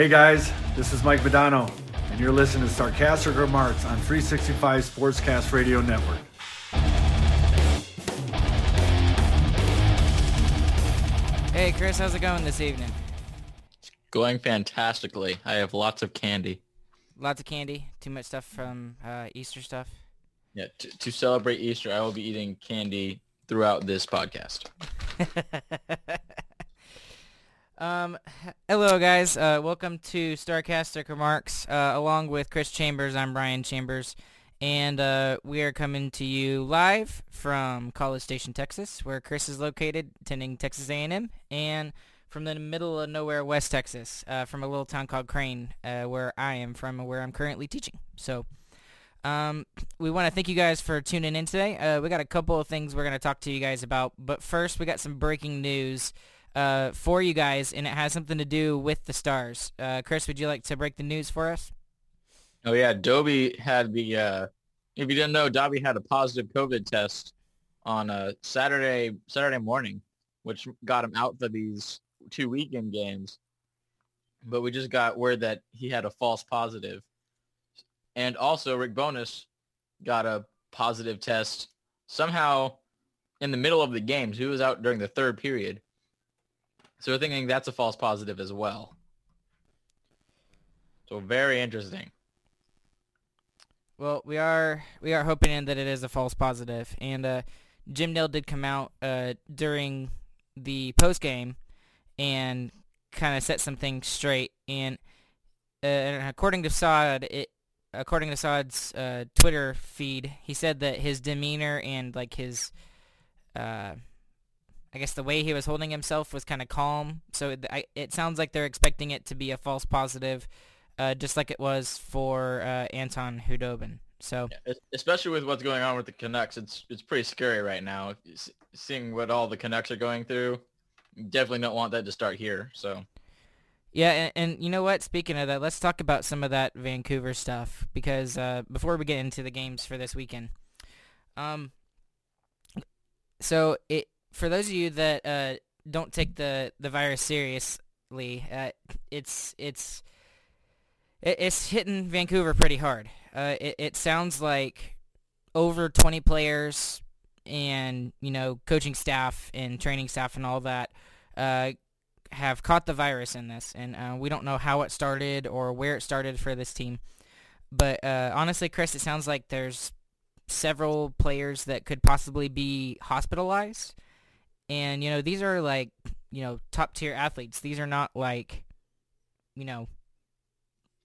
Hey guys, this is Mike Modano, and you're listening to Sarcastic Remarks on 365 Sportscast Radio Network. Hey Chris, how's it going this evening? Going fantastically. I have lots of candy. Lots of candy. Too much stuff from uh, Easter stuff. Yeah, to, to celebrate Easter, I will be eating candy throughout this podcast. um, hello guys. Uh, welcome to Starcastic Remarks. Uh, along with Chris Chambers, I'm Brian Chambers, and uh, we are coming to you live from College Station, Texas, where Chris is located, attending Texas A&M, and from the middle of nowhere, West Texas, uh, from a little town called Crane, uh, where I am from, and where I'm currently teaching. So. Um, we want to thank you guys for tuning in today. Uh, we got a couple of things we're going to talk to you guys about, but first we got some breaking news uh, for you guys, and it has something to do with the stars. Uh, Chris, would you like to break the news for us? Oh yeah, Dobie had the. Uh, if you didn't know, Dobie had a positive COVID test on a Saturday Saturday morning, which got him out for these two weekend games. But we just got word that he had a false positive. And also Rick Bowness got a positive test somehow in the middle of the games. He was out during the third period. So we're thinking that's a false positive as well. So very interesting. Well, we are we are hoping that it is a false positive, and uh, Jim Nill did come out uh, during the post game and kind of set some things straight. And, uh, according to Saad, it according to Saad's uh, Twitter feed, he said that his demeanor and like his, uh, I guess the way he was holding himself was kind of calm. So it, I, it, sounds like they're expecting it to be a false positive, uh, just like it was for uh, Anton Khudobin. So yeah, especially with what's going on with the Canucks, it's it's pretty scary right now. Seeing what all the Canucks are going through, definitely don't want that to start here. So. Yeah, and, and, you know what? Speaking of that, let's talk about some of that Vancouver stuff because uh, before we get into the games for this weekend, um, so it for those of you that uh, don't take the the virus seriously, uh, it's it's it's hitting Vancouver pretty hard. Uh, it, it sounds like over 20 players and you know coaching staff and training staff and all that uh, have caught the virus in this, and uh, we don't know how it started or where it started for this team. But uh, honestly, Chris, it sounds like there's several players that could possibly be hospitalized. And, you know, these are like, you know, top tier athletes. These are not like, you know,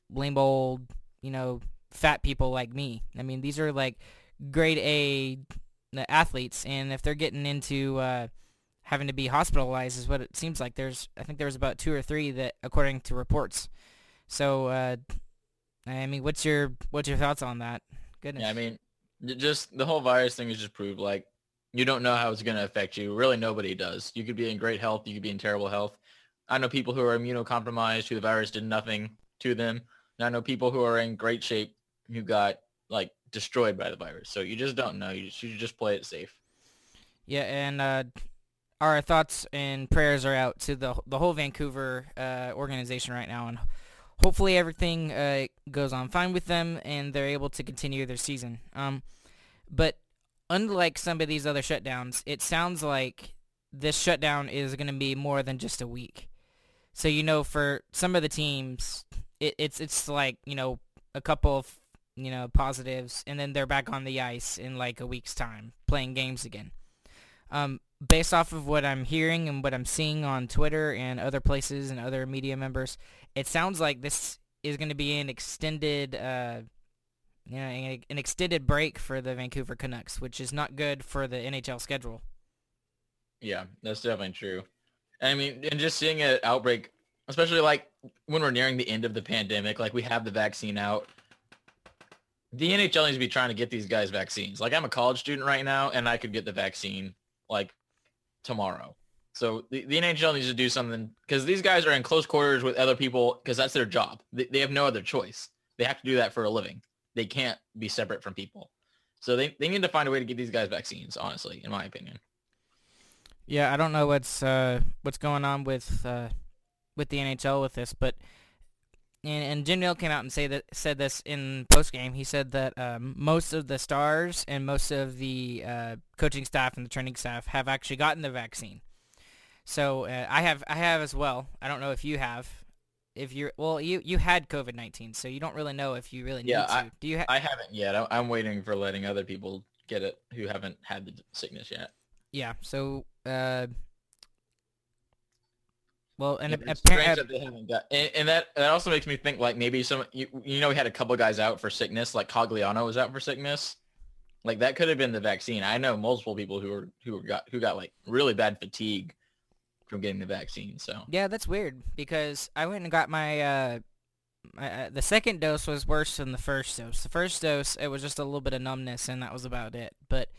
lame old, you know, fat people like me. I mean, these are like grade A athletes. And if they're getting into, uh, having to be hospitalized is what it seems like. There's, I think there was about two or three that, according to reports. So, uh, I mean, what's your what's your thoughts on that? Goodness. Yeah, I mean, just the whole virus thing is just proved like you don't know how it's going to affect you. Really, nobody does. You could be in great health. You could be in terrible health. I know people who are immunocompromised who the virus did nothing to them. And I know people who are in great shape who got like destroyed by the virus. So you just don't know. You should just play it safe. Yeah, and uh, our thoughts and prayers are out to the the whole Vancouver uh, organization right now, and hopefully everything uh, goes on fine with them and they're able to continue their season. Um, but unlike some of these other shutdowns, it sounds like this shutdown is going to be more than just a week. So you know, for some of the teams, it, it's it's like you know a couple of you know positives, and then they're back on the ice in like a week's time playing games again. Um, based off of what I'm hearing and what I'm seeing on Twitter and other places and other media members, it sounds like this is going to be an extended, uh, you know, an extended break for the Vancouver Canucks, which is not good for the NHL schedule. Yeah, that's definitely true. I mean, and just seeing an outbreak, especially like when we're nearing the end of the pandemic, like we have the vaccine out. The NHL needs to be trying to get these guys vaccines. Like I'm a college student right now, and I could get the vaccine like tomorrow. So the, the NHL needs to do something because these guys are in close quarters with other people because that's their job. They, they have no other choice. They have to do that for a living. They can't be separate from people. So they, they need to find a way to get these guys vaccines, honestly, in my opinion. Yeah, I don't know what's uh, what's going on with uh, with the NHL with this, but and, and Jim Nill came out and say that said this in post game. He said that um, most of the stars and most of the uh, coaching staff and the training staff have actually gotten the vaccine. So uh, I have I have as well. I don't know if you have. If you're well, you you had COVID nineteen, so you don't really know if you really Yeah, need to. I- Do you? Ha- I haven't yet. I'm waiting for letting other people get it who haven't had the sickness yet. yeah. So. Uh, well, and it's appar- strange that they haven't got, and, and that that also makes me think like maybe some you, you know we had a couple guys out for sickness, like Cogliano was out for sickness, like that could have been the vaccine. I know multiple people who were who got who got like really bad fatigue from getting the vaccine. So Yeah, that's weird because I went and got my uh, my uh, the second dose was worse than the first dose. The first dose it was just a little bit of numbness and that was about it. But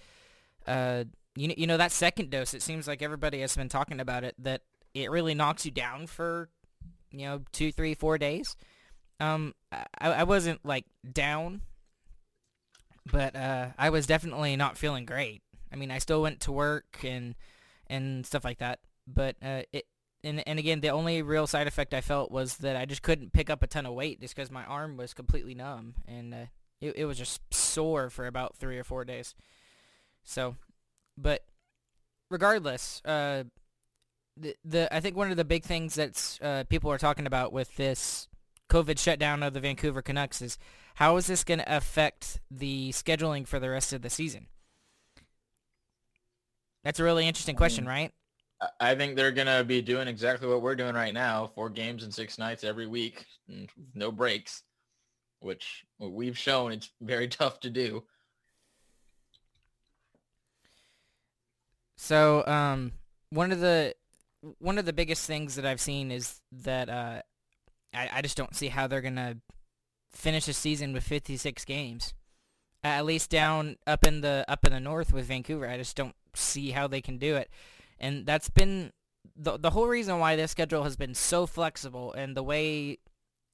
uh, you you know that second dose, it seems like everybody has been talking about it that it really knocks you down for you know two, three, four days. Um, I, I wasn't like down, but uh, I was definitely not feeling great. I mean, I still went to work and and stuff like that, but uh, it and and again, the only real side effect I felt was that I just couldn't pick up a ton of weight just because my arm was completely numb and uh, it it was just sore for about three or four days. So, but regardless, uh, the the I think one of the big things that's uh, people are talking about with this COVID shutdown of the Vancouver Canucks is how is this going to affect the scheduling for the rest of the season? That's a really interesting question, Um, right? I- think they're gonna be doing exactly what we're doing right now: four games and six nights every week, no breaks, which we've shown it's very tough to do. So, um, one of the one of the biggest things that I've seen is that uh, I, I just don't see how they're gonna finish a season with 56 games. At least down up in the up in the north with Vancouver, I just don't see how they can do it. And that's been the the whole reason why their schedule has been so flexible and the way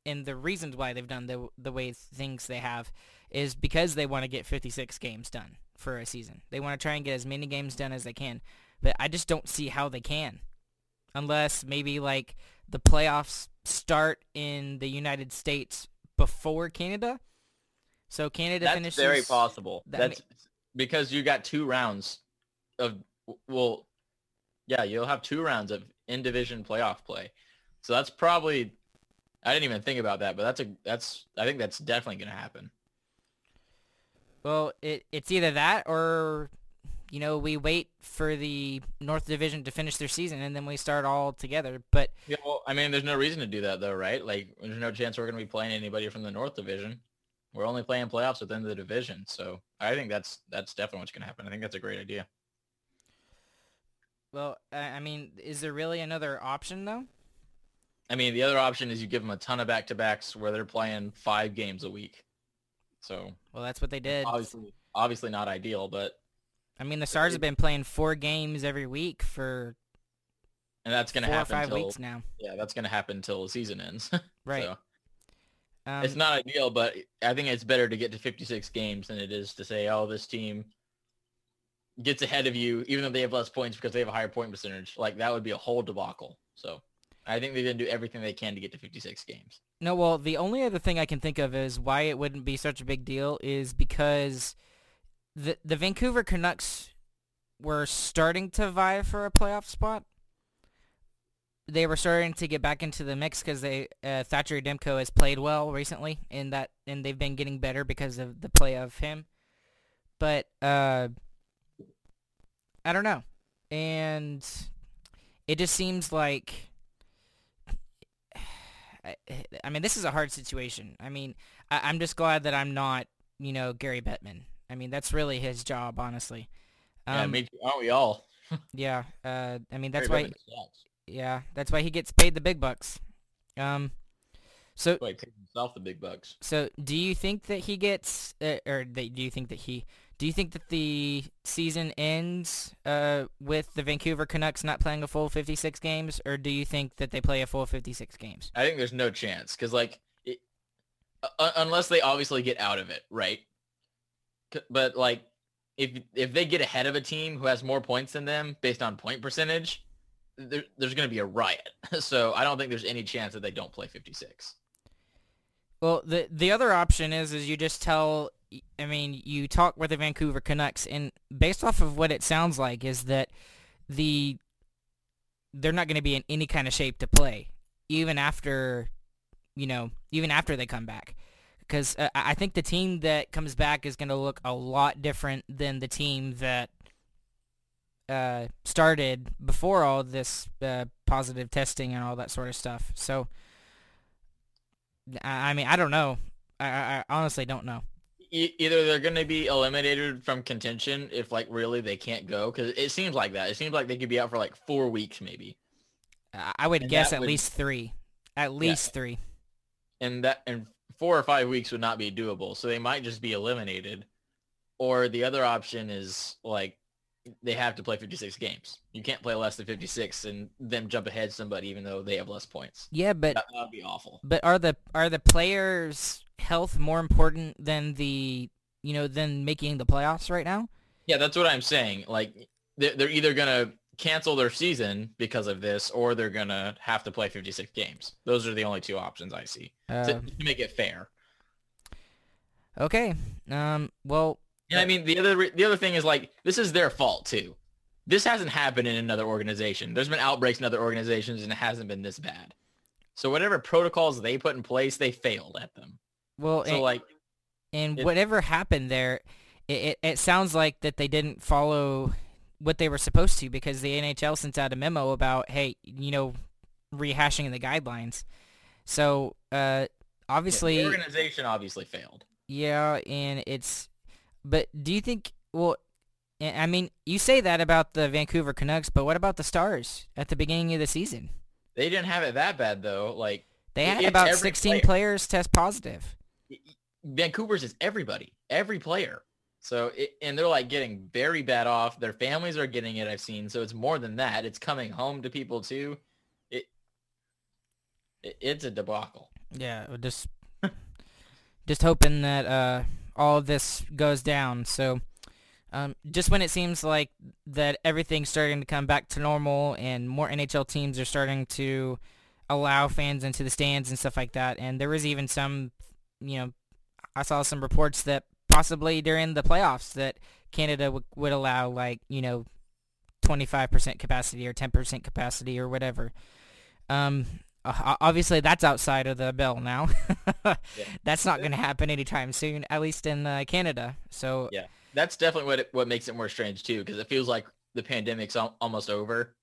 and the reasons why they've done the the way things they have is because they want to get 56 games done for a season. They want to try and get as many games done as they can. But I just don't see how they can. Unless maybe like the playoffs start in the United States before Canada. So Canada That's finishes very possible. that That's because you got two rounds of well, yeah, you'll have two rounds of in division playoff play. So that's probably I didn't even think about that, but that's a that's I think that's definitely going to happen. Well, it it's either that or you know, we wait for the North Division to finish their season and then we start all together. But Yeah, well, I mean, there's no reason to do that though, right? Like, there's no chance we're going to be playing anybody from the North Division. We're only playing playoffs within the division, so I think that's that's definitely what's going to happen. I think that's a great idea. Well, I I mean, is there really another option though? I mean, the other option is you give them a ton of back-to-backs where they're playing five games a week. So Well, that's what they did. obviously, obviously not ideal, but I mean, the Stars have been playing four games every week for and that's going to happen five until weeks now. yeah, that's going to happen until the season ends. Right. So, Um, it's not ideal, but I think it's better to get to 56 games than it is to say, oh, this team gets ahead of you, even though they have less points because they have a higher point percentage. Like that would be a whole debacle. So I think they're going to do everything they can to get to 56 games. No, well, the only other thing I can think of is why it wouldn't be such a big deal is because the the Vancouver Canucks were starting to vie for a playoff spot. They were starting to get back into the mix because they uh, Thatcher Demko has played well recently, and that and they've been getting better because of the play of him. But uh, I don't know, and it just seems like I, I mean, this is a hard situation. I mean, I, I'm just glad that I'm not, you know, Gary Bettman. I mean, that's really his job, honestly. yeah, Um, me too. Aren't we all? yeah. Uh, I mean, that's Barry why. Bettman. Yeah, that's why he gets paid the big bucks. Um, so he pays himself the big bucks. so do you think that he gets, uh, or that, do you think that he, do you think that the season ends uh, with the Vancouver Canucks not playing a full 56 games, or do you think that they play a full 56 games? I think there's no chance because like, it, uh, unless they obviously get out of it, right? But like, if if they get ahead of a team who has more points than them based on point percentage, there, there's going to be a riot. So I don't think there's any chance that they don't play 56. Well, the the other option is is you just tell. I mean, you talk with the Vancouver Canucks, and based off of what it sounds like, is that the they're not going to be in any kind of shape to play, even after, you know, even after they come back, because uh, I think the team that comes back is going to look a lot different than the team that uh, started before all this uh, positive testing and all that sort of stuff. So, I mean, I don't know. I, I honestly don't know. Either they're going to be eliminated from contention if like really they can't go because it seems like that. It seems like they could be out for like four weeks maybe. I would and guess at would, least three. At least yeah. three. And that and four or five weeks would not be doable. So they might just be eliminated. Or the other option is like they have to play 56 games. You can't play less than 56 and them jump ahead somebody even though they have less points. Yeah, but that would be awful. But are the are the players' health more important than the you know than making the playoffs right now? Yeah, that's what I'm saying. Like they're, they're either gonna cancel their season because of this, or they're gonna have to play 56 games. Those are the only two options I see uh, to, to make it fair. Okay. Um. Well, yeah, I mean the other the other thing is like this is their fault too. This hasn't happened in another organization. There's been outbreaks in other organizations and it hasn't been this bad. So whatever protocols they put in place, they failed at them. Well, so and, like, and it, whatever happened there, it, it, it sounds like that they didn't follow what they were supposed to because the NHL sent out a memo about hey, you know, rehashing the guidelines. So uh, obviously, yeah, the organization obviously failed. Yeah, and it's but do you think? Well, I mean, you say that about the Vancouver Canucks, but what about the Stars at the beginning of the season? They didn't have it that bad though. Like they had about 16 player. players test positive. Vancouver's is everybody, every player. So it, and they're like getting very bad off. Their families are getting it. I've seen. So it's more than that. It's coming home to people too. It, it it's a debacle. Yeah, just just hoping that uh all this goes down. So um, just when it seems like that everything's starting to come back to normal and more NHL teams are starting to allow fans into the stands and stuff like that, and there was even some, you know, I saw some reports that possibly during the playoffs that Canada w- would allow like you know 25% capacity or 10% capacity or whatever. Um, uh, obviously, that's outside of the bill now. yeah. That's not going to happen anytime soon, at least in uh, Canada. So yeah, that's definitely what it, what makes it more strange too, because it feels like the pandemic's al- almost over,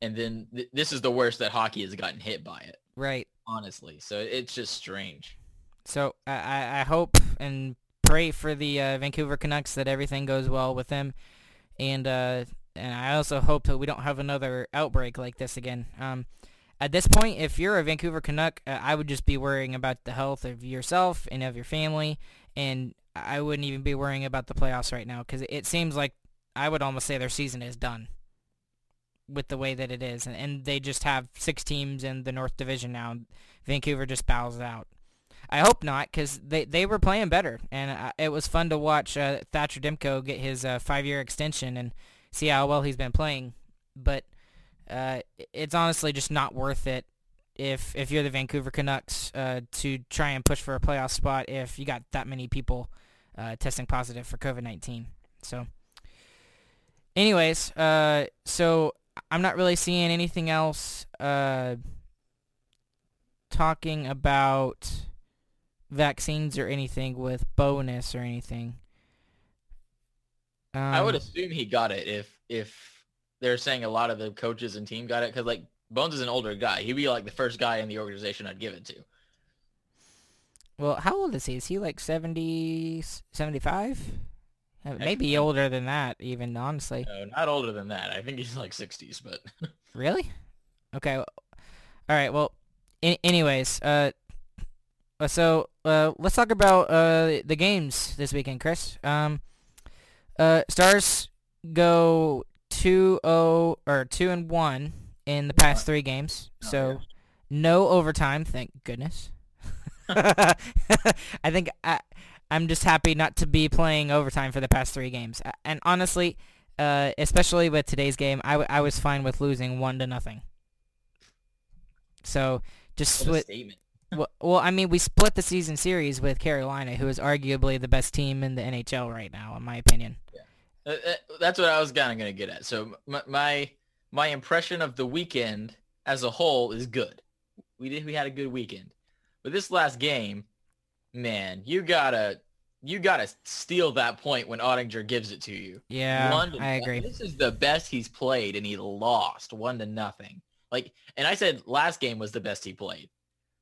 and then th- this is the worst that hockey has gotten hit by it. Right. Honestly, so it's just strange. So I, I hope and pray for the uh, Vancouver Canucks that everything goes well with them, and uh, and I also hope that we don't have another outbreak like this again. Um, at this point, if you're a Vancouver Canuck, uh, I would just be worrying about the health of yourself and of your family, and I wouldn't even be worrying about the playoffs right now because it seems like I would almost say their season is done with the way that it is, and, and they just have six teams in the North Division now. Vancouver just bows out. I hope not, because they, they were playing better, and uh, it was fun to watch uh, Thatcher Demko get his uh, five-year extension and see how well he's been playing. But uh, it's honestly just not worth it if if you're the Vancouver Canucks uh, to try and push for a playoff spot if you got that many people uh, testing positive for COVID-19. So, anyways, so I'm not really seeing anything else talking about vaccines or anything with Bowness or anything. Um, I would um, assume he got it if if they're saying a lot of the coaches and team got it because like Bones is an older guy. He'd be like the first guy in the organization I'd give it to. Well, how old is he? Is he like 70, 75? Uh, maybe older than that, even honestly. No, not older than that. I think he's like 60s, but. really? Okay. All right. Well, anyways, uh, uh, so uh, let's talk about uh the games this weekend, Chris. Um, uh, Stars go two oh or two and one in the past three games. Oh, so yeah. no overtime, thank goodness. I think I, I'm just happy not to be playing overtime for the past three games. And honestly, uh, especially with today's game, I, w- I was fine with losing one to nothing. So just what well, well, I mean, we split the season series with Carolina, who is arguably the best team in the NHL right now, in my opinion. Uh, uh, that's what I was kind of going to get at. So my, my my impression of the weekend as a whole is good. We did we had a good weekend, but this last game, man, you gotta you gotta steal that point when Oettinger gives it to you. Yeah, to I agree. This is the best he's played, and he lost one to nothing. Like, and I said last game was the best he played.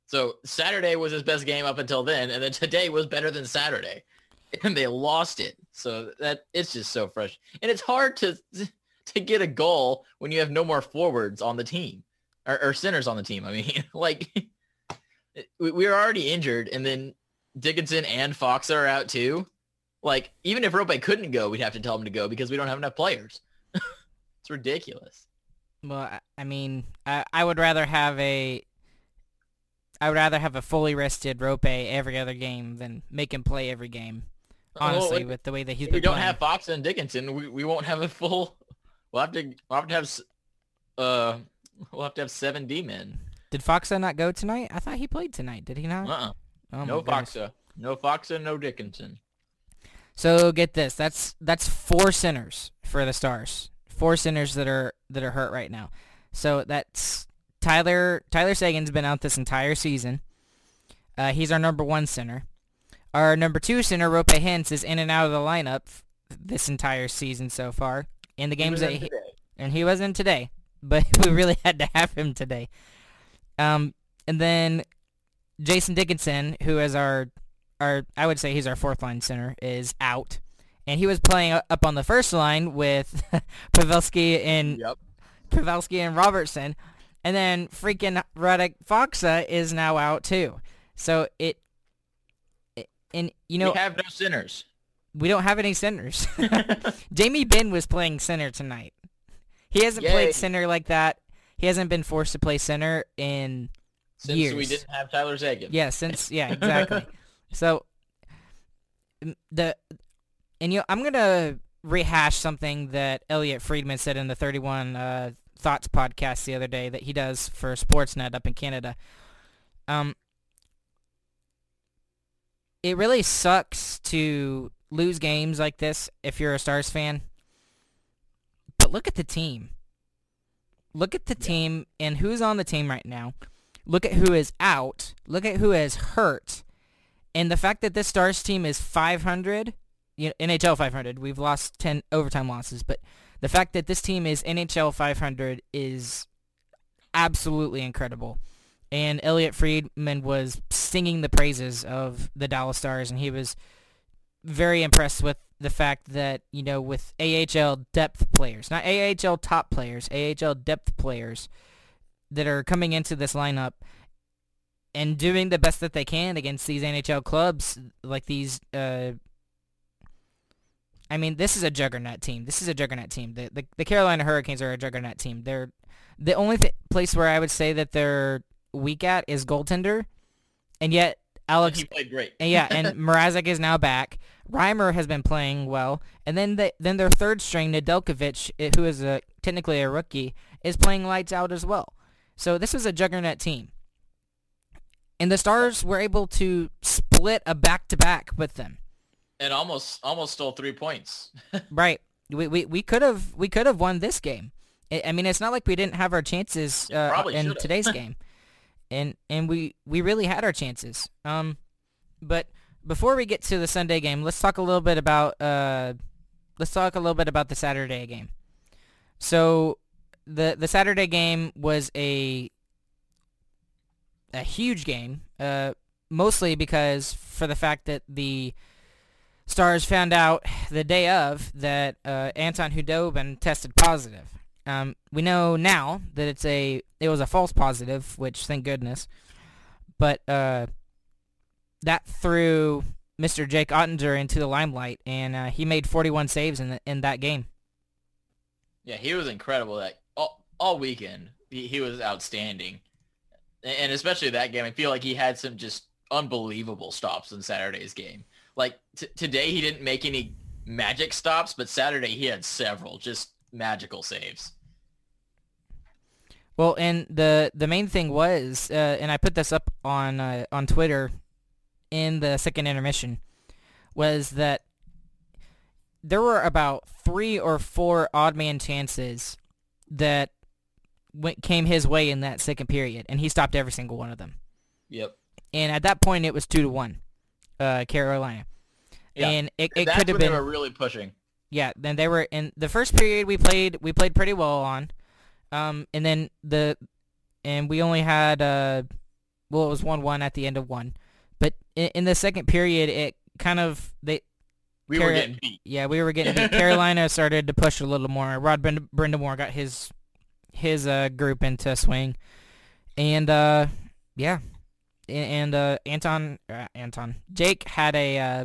So Saturday was his best game up until then, and then today was better than Saturday, and they lost it. So that it's just so fresh, and it's hard to to get a goal when you have no more forwards on the team or, or centers on the team. I mean, like we, we were already injured, and then Dickinson and Fox are out too. Like even if Roope couldn't go, we'd have to tell him to go because we don't have enough players. it's ridiculous. Well, I mean, I, I would rather have a I would rather have a fully rested Roope every other game than make him play every game. Honestly, Well, with the way that he's if we don't playing. have Fox and Dickinson, we, we won't have a full. We'll have to we'll have to have uh we'll have to have seven D men. Did Faksa not go tonight? I thought he played tonight. Did he not? Uh-uh. Oh no goodness. Faksa, no Faksa, no Dickinson. So get this. That's that's four centers for the Stars. Four centers that are that are hurt right now. So that's Tyler Tyler Seguin's been out this entire season. Uh, he's our number one center. Our number two center, Roope Hintz, is in and out of the lineup this entire season so far. In the games that he, and he wasn't today, but we really had to have him today. Um, and then Jason Dickinson, who is our our I would say he's our fourth line center, is out, and he was playing up on the first line with Pavelski and Yep. Pavelski and Robertson, and then freaking Radek Faksa is now out too. So it, it and you know we have no sinners. we don't have any centers. Jamie Benn was playing center tonight. He hasn't Yay. played center like that. He hasn't been forced to play center in Since years. we didn't have Tyler Seguin. yeah since yeah exactly. so the and you know, I'm gonna rehash something that Elliotte Friedman said in the 31 uh, Thoughts podcast the other day that he does for Sportsnet up in Canada. Um, it really sucks to lose games like this if you're a Stars fan. But look at the team. Look at the Yeah. team and who's on the team right now. Look at who is out. Look at who is hurt. And the fact that this Stars team is 500, you know, NHL 500, we've lost 10 overtime losses, but the fact that this team is NHL 500 is absolutely incredible. And Elliotte Friedman was singing the praises of the Dallas Stars, and he was very impressed with the fact that, you know, with AHL depth players, not AHL top players, AHL depth players that are coming into this lineup and doing the best that they can against these NHL clubs, like these. Uh, I mean, this is a juggernaut team. This is a juggernaut team. The the, the Carolina Hurricanes are a juggernaut team. They're the only th- place where I would say that they're weak at is goaltender, and yet Alex he played great. and yeah, and Mrazek is now back. Reimer has been playing well, and then the, then their third string Nedeljkovic, who is a technically a rookie, is playing lights out as well. So this is a juggernaut team, and the Stars were able to split a back to back with them. And almost almost stole three points. Right. We we we could have we could have won this game. I mean, it's not like we didn't have our chances uh, in should've. today's game, and and we we really had our chances. Um, but before we get to the Sunday game, let's talk a little bit about uh, let's talk a little bit about the Saturday game. So the the Saturday game was a a huge game, uh, mostly because for the fact that the Stars found out the day of that uh, Anton Khudobin tested positive. Um, we know now that it's a it was a false positive, which thank goodness. But uh, that threw Mr. Jake Oettinger into the limelight, and uh, he made 41 saves in the, in that game. Yeah, he was incredible. That all, all weekend, he, he was outstanding, and especially that game. I feel like he had some just unbelievable stops in Saturday's game. Like t- today, he didn't make any magic stops, but Saturday he had several just magical saves. Well, and the the main thing was, uh, and I put this up on uh, on Twitter in the second intermission, was that there were about three or four odd man chances that went, came his way in that second period, and he stopped every single one of them. Yep. And at that point, it was two to one, uh, Carolina. Yeah. And it, it could have been they were really pushing. yeah, then they were in the first period we played we played pretty well on. Um and then the and we only had uh well it was 1-1 at the end of one. But in, in the second period it kind of they We were getting beat. yeah, we were getting beat. Carolina started to push a little more. Rod Brend- Brind'Amour got his his uh group into swing. And uh yeah. And uh Anton uh, Anton Jake had a uh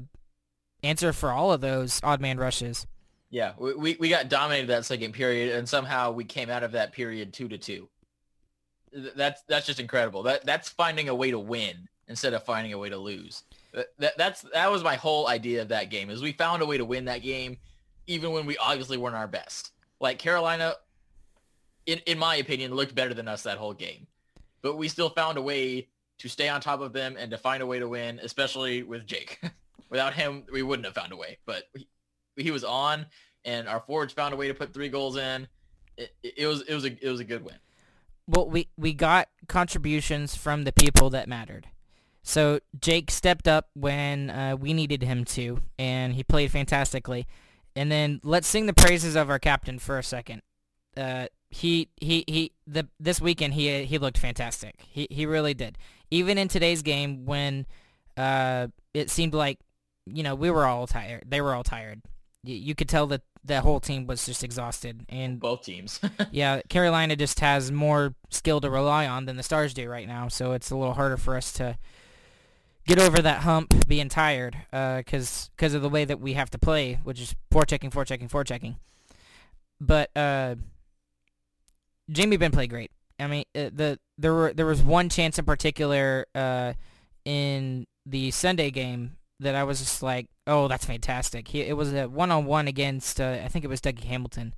answer for all of those odd man rushes. Yeah, we, we got dominated that second period, and somehow we came out of that period two to two. That's that's just incredible. That that's finding a way to win instead of finding a way to lose. That that's that was my whole idea of that game. Is we found a way to win that game, even when we obviously weren't our best. Like Carolina, in in my opinion, looked better than us that whole game, but we still found a way to stay on top of them and to find a way to win, especially with Jake. Without him, we wouldn't have found a way. But he, he was on, and our forwards found a way to put three goals in. It, it, was it was a it was a good win. well, we we got contributions from the people that mattered. So Jake stepped up when uh, we needed him to, and he played fantastically. And then let's sing the praises of our captain for a second. Uh, he he he the this weekend he he looked fantastic. He he really did. Even in today's game when uh, it seemed like you know we were all tired. They were all tired. You, you could tell that the whole team was just exhausted, and Both teams. yeah, Carolina just has more skill to rely on than the Stars do right now, so it's a little harder for us to get over that hump being tired because because of the way that we have to play, which is forechecking, forechecking, forechecking. But uh, Jamie Benn played great. I mean, uh, the there were there was one chance in particular uh, in the Sunday game that I was just like, oh, that's fantastic. He, it was a one-on-one against uh, I think it was Dougie Hamilton,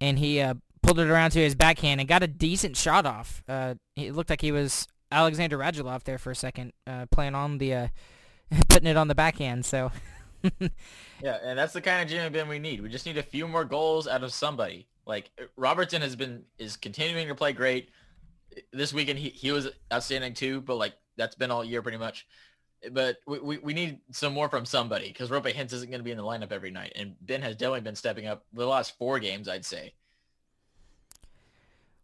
and he uh, pulled it around to his backhand and got a decent shot off. Uh, it looked like he was Alexander Radulov there for a second, playing on the putting it on the backhand. So yeah, and that's the kind of Jimmy Benn we need. We just need a few more goals out of somebody. Like Robertson has been is continuing to play great. This weekend he, he was outstanding too, but like that's been all year pretty much. But we, we, we need some more from somebody because Roope Hintz isn't going to be in the lineup every night, and Benn has definitely been stepping up the last four games, I'd say.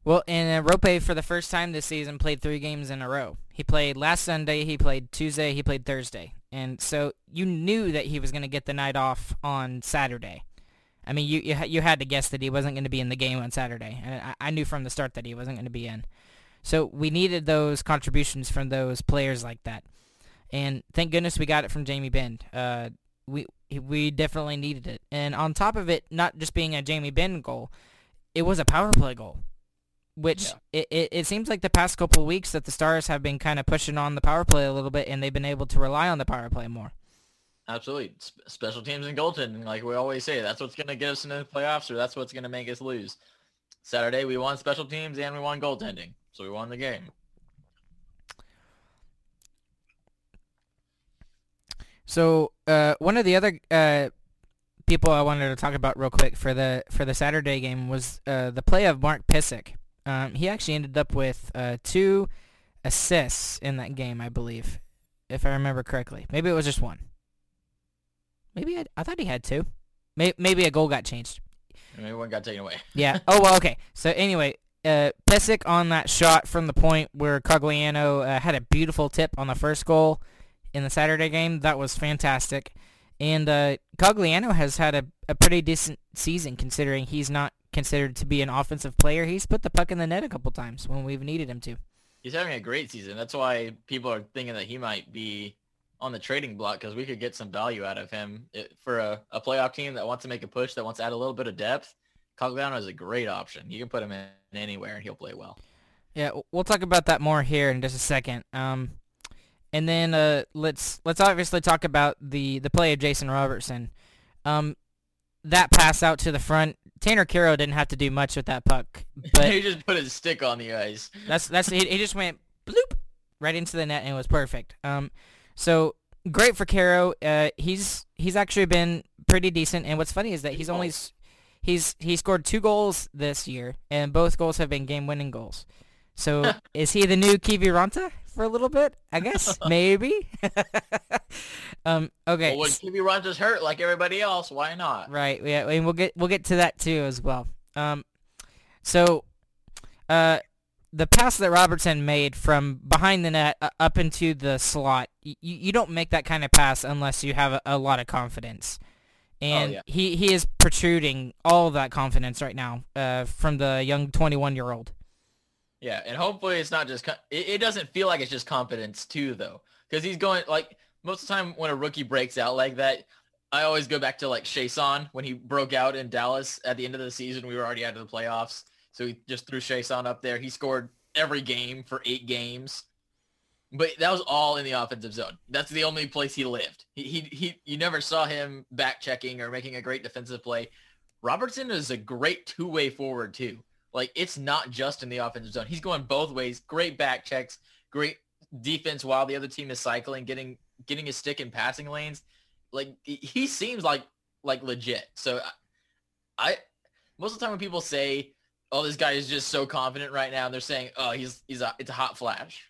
Well, and uh, Roope for the first time this season played three games in a row. He played last Sunday, he played Tuesday, he played Thursday, and so you knew that he was going to get the night off on Saturday. I mean, you you, you had to guess that he wasn't going to be in the game on Saturday, and I, I knew from the start that he wasn't going to be in. So we needed those contributions from those players like that, and thank goodness we got it from Jamie Benn. Uh, we we definitely needed it, and on top of it, not just being a Jamie Benn goal, it was a power play goal which Yeah. it, it, it seems like the past couple of weeks that the Stars have been kind of pushing on the power play a little bit, and they've been able to rely on the power play more. Absolutely. Sp- special teams and goaltending, like we always say, that's what's going to get us into the playoffs or that's what's going to make us lose. Saturday, we won special teams and we won goaltending. So we won the game. So uh, one of the other uh, people I wanted to talk about real quick for the for the Saturday game was uh, the play of Mark Pysyk. Um, he actually ended up with uh, two assists in that game, I believe, if I remember correctly. Maybe it was just one. Maybe I, I thought he had two. Maybe, maybe a goal got changed. Maybe one got taken away. Yeah. Oh well. Okay. So anyway, uh, Pysyk on that shot from the point where Cogliano uh, had a beautiful tip on the first goal in the Saturday game. That was fantastic. And uh, Cogliano has had a, a pretty decent season considering he's not considered to be an offensive player. He's put the puck in the net a couple times when we've needed him to. He's having a great season. That's why people are thinking that he might be on the trading block because we could get some value out of him It- for a, a playoff team that wants to make a push, that wants to add a little bit of depth. Cogliano is a great option. You can put him in anywhere and he'll play well. Yeah, we'll talk about that more here in just a second. Um, and then uh, let's let's obviously talk about the the play of Jason Robertson. Um, that pass out to the front, Tanner Kero didn't have to do much with that puck, but he just put his stick on the ice. that's that's he, he just went bloop right into the net and it was perfect. Um, so great for Kero. Uh, he's he's actually been pretty decent, and what's funny is that he's only he's he scored two goals this year, and both goals have been game-winning goals. So is he the new Kiviranta for a little bit? I guess maybe. um, okay. Well, when s- Kiwi hurt like everybody else, why not? Right. Yeah, and we'll get we'll get to that too as well. Um, so, uh, the pass that Robertson made from behind the net uh, up into the slot, you you don't make that kind of pass unless you have a, a lot of confidence. And yeah. he, he is protruding all that confidence right now uh, from the young 21 year old. Yeah, and hopefully it's not just. It, it doesn't feel like it's just confidence too, though, because he's going like most of the time when a rookie breaks out like that. I always go back to like Shason when he broke out in Dallas at the end of the season. We were already out of the playoffs, so he just threw Shason up there. He scored every game for eight games, but that was all in the offensive zone. That's the only place he lived. He he, he you never saw him back checking or making a great defensive play. Robertson is a great two-way forward too. Like it's not just in the offensive zone. He's going both ways. Great back checks, great defense while the other team is cycling, getting getting his stick in passing lanes. Like he- seems like like legit. So I, I most of the time when people say, "Oh, this guy is just so confident right now," they're saying, "Oh, he's he's a it's a hot flash."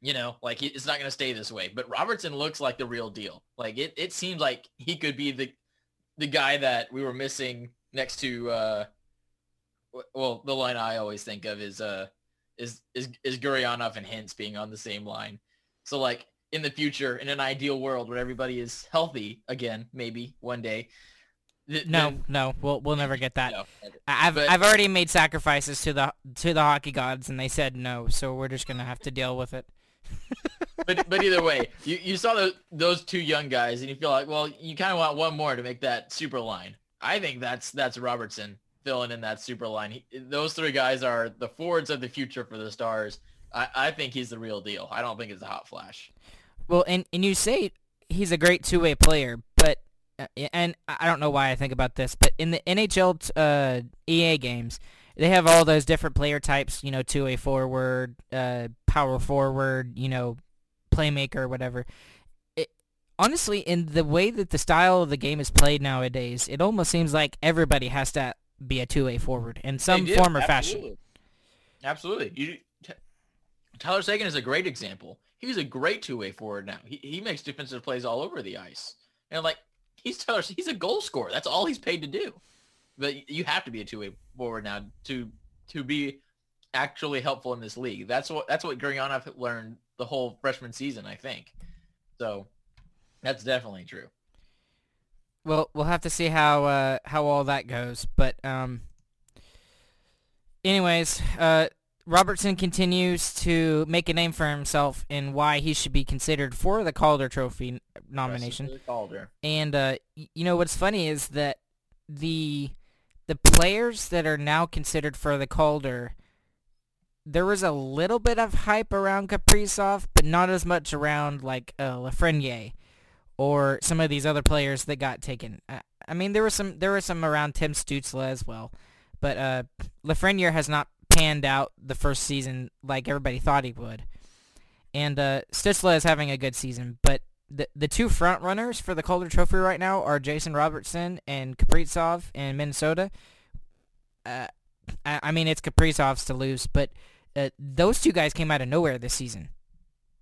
You know, like it's not going to stay this way. But Robertson looks like the real deal. Like it, it seems like he could be the the guy that we were missing next to uh well, the line I always think of is uh is is is Gurianov and Hintz being on the same line. So like in the future, in an ideal world where everybody is healthy again, maybe one day. th- No, then- no, we'll we'll never get that. no. I've But- I've already made sacrifices to the to the hockey gods, and they said no. So we're just gonna have to deal with it. But but either way, you, you saw those those two young guys, and you feel like, well, you kind of want one more to make that super line. I think that's that's Robertson filling in that super line. He, those three guys are the forwards of the future for the Stars. I, I think he's the real deal. I don't think it's a hot flash. Well, and and you say he's a great two way player, but uh, and I don't know why I think about this, but in the NHL uh, EA games, they have all those different player types. You know, two way forward, uh, power forward, you know, playmaker, whatever. It, honestly, in the way that the style of the game is played nowadays, it almost seems like everybody has to be a two way forward in some form or fashion. absolutely. Absolutely. You, T- Tyler Seguin is a great example. He's a great two-way forward now. He, he makes defensive plays all over the ice. And like he's Tyler, he's a goal scorer. That's all he's paid to do. But you have to be a two-way forward now to to be actually helpful in this league. That's what that's what Gurianov learned the whole freshman season, I think. So that's definitely true. Well, we'll have to see how uh, how all that goes. But um, anyways, uh, Robertson continues to make a name for himself and why he should be considered for the Calder Trophy nomination. Calder. And uh, you know what's funny is that the the players that are now considered for the Calder, there was a little bit of hype around Kaprizov, but not as much around like uh, Lafreniere or some of these other players that got taken. I, I mean, there was some there was some around Tim Stützle as well, but uh, Lafreniere has not panned out the first season like everybody thought he would. And uh, Stützle is having a good season, but the the two front runners for the Calder Trophy right now are Jason Robertson and Kaprizov in Minnesota. Uh, I, I mean, it's Kaprizov's to lose, but uh, those two guys came out of nowhere this season.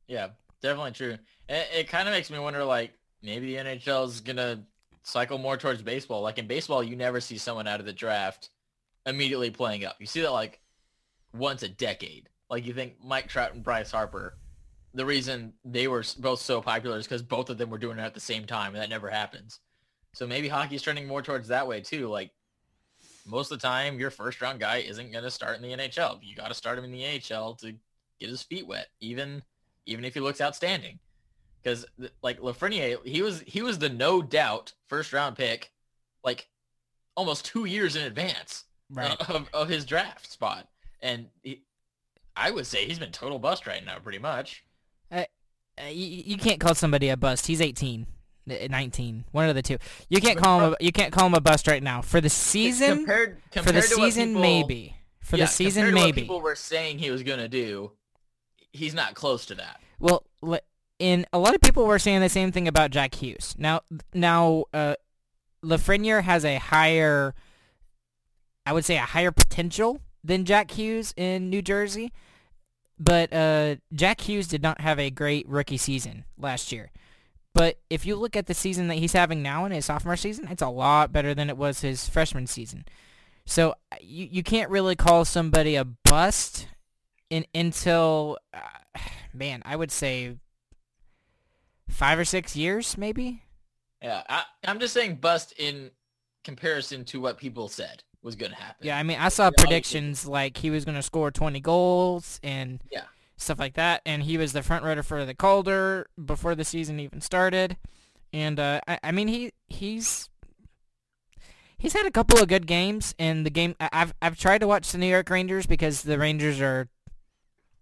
Yeah, definitely true. It, it kind of makes me wonder, like, maybe the NHL is going to cycle more towards baseball. Like in baseball, you never see someone out of the draft immediately playing up. You see that like once a decade. Like you think Mike Trout and Bryce Harper, the reason they were both so popular is because both of them were doing it at the same time, and that never happens. So maybe hockey's trending more towards that way too. Like most of the time, your first round guy isn't going to start in the NHL. You got to start him in the AHL to get his feet wet, even even if he looks outstanding. Because like Lafreniere, he was he was the no doubt first round pick, like almost two years in advance of, of his draft spot, and he, I would say he's been total bust right now, pretty much. Uh, you, you can't call somebody a bust. He's 18. Uh, 19. One of the two. You can't call him. A, you can't call him a bust right now. For the season, compared, for compared the to what season, people- maybe. For yeah, the season, compared to what maybe. people were saying he was gonna do, he's not close to that. Well, and a lot of people were saying the same thing about Jack Hughes. Now, now, uh, Lafreniere has a higher, I would say, a higher potential than Jack Hughes in New Jersey, but uh, Jack Hughes did not have a great rookie season last year. But if you look at the season that he's having now in his sophomore season, it's a lot better than it was his freshman season. So uh, you you can't really call somebody a bust in until uh, man, I would say five or six years, maybe. Yeah, I, I'm just saying bust in comparison to what people said was gonna happen. Yeah, I mean, I saw Yeah, predictions like he was going to score 20 goals and Yeah. stuff like that, and he was the front runner for the Calder before the season even started. And uh, I, I mean, he he's he's had a couple of good games, and the game I've I've tried to watch the New York Rangers because the Rangers are,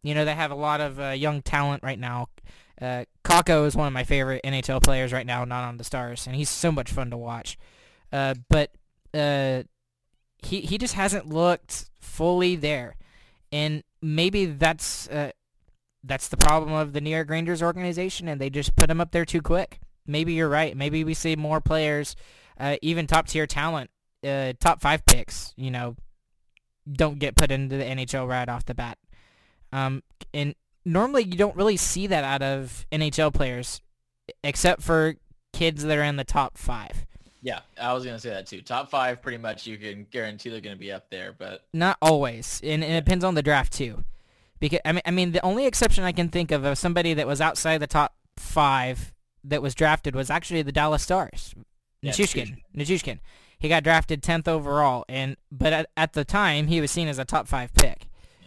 you know, they have a lot of uh, young talent right now. Uh, Kakko is one of my favorite NHL players right now, not on the Stars, and he's so much fun to watch. Uh, but uh, he he just hasn't looked fully there, and maybe that's uh, that's the problem of the New York Rangers organization, and they just put him up there too quick. Maybe you're right. Maybe we see more players, uh, even top tier talent, uh, top five picks. You know, don't get put into the NHL right off the bat. Um, and normally you don't really see that out of NHL players, except for kids that are in the top five. Yeah, I was gonna say that too. Top five, pretty much, you can guarantee they're gonna be up there. But Not always, and, and it depends on the draft too. Because I mean, I mean, the only exception I can think of of somebody that was outside the top five that was drafted was actually the Dallas Stars. Yeah, Nichushkin. Nichushkin. He got drafted tenth overall, and but at, at the time he was seen as a top five pick.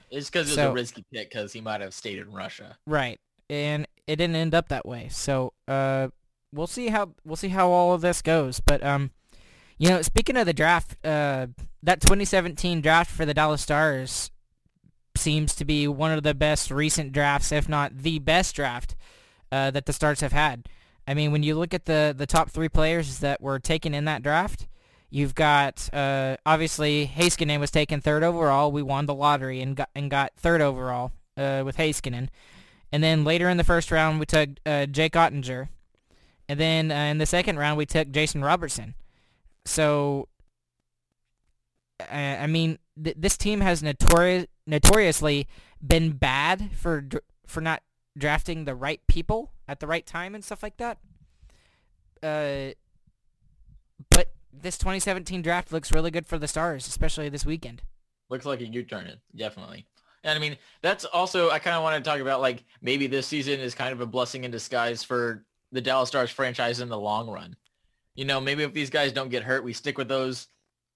it's because it was So- a risky pick because he might have stayed in Russia. Right, and it didn't end up that way. So uh, we'll see how we'll see how all of this goes. But um, you know, speaking of the draft, uh, that 2017 draft for the Dallas Stars seems to be one of the best recent drafts, if not the best draft uh, that the Stars have had. I mean, when you look at the the top three players that were taken in that draft. You've got uh, obviously Heiskanen was taken third overall. We won the lottery and got and got third overall uh, with Heiskanen. And then later in the first round, we took uh, Jake Oettinger. And then uh, in the second round, we took Jason Robertson. So, uh, I mean, th- this team has notori- notoriously been bad for dr- for not drafting the right people at the right time and stuff like that. Uh, but this 2017 draft looks really good for the Stars, especially this weekend. Looks like a U-turn, definitely. And I mean, that's also I kind of want to talk about like maybe this season is kind of a blessing in disguise for the Dallas Stars franchise in the long run. You know, maybe if these guys don't get hurt, we stick with those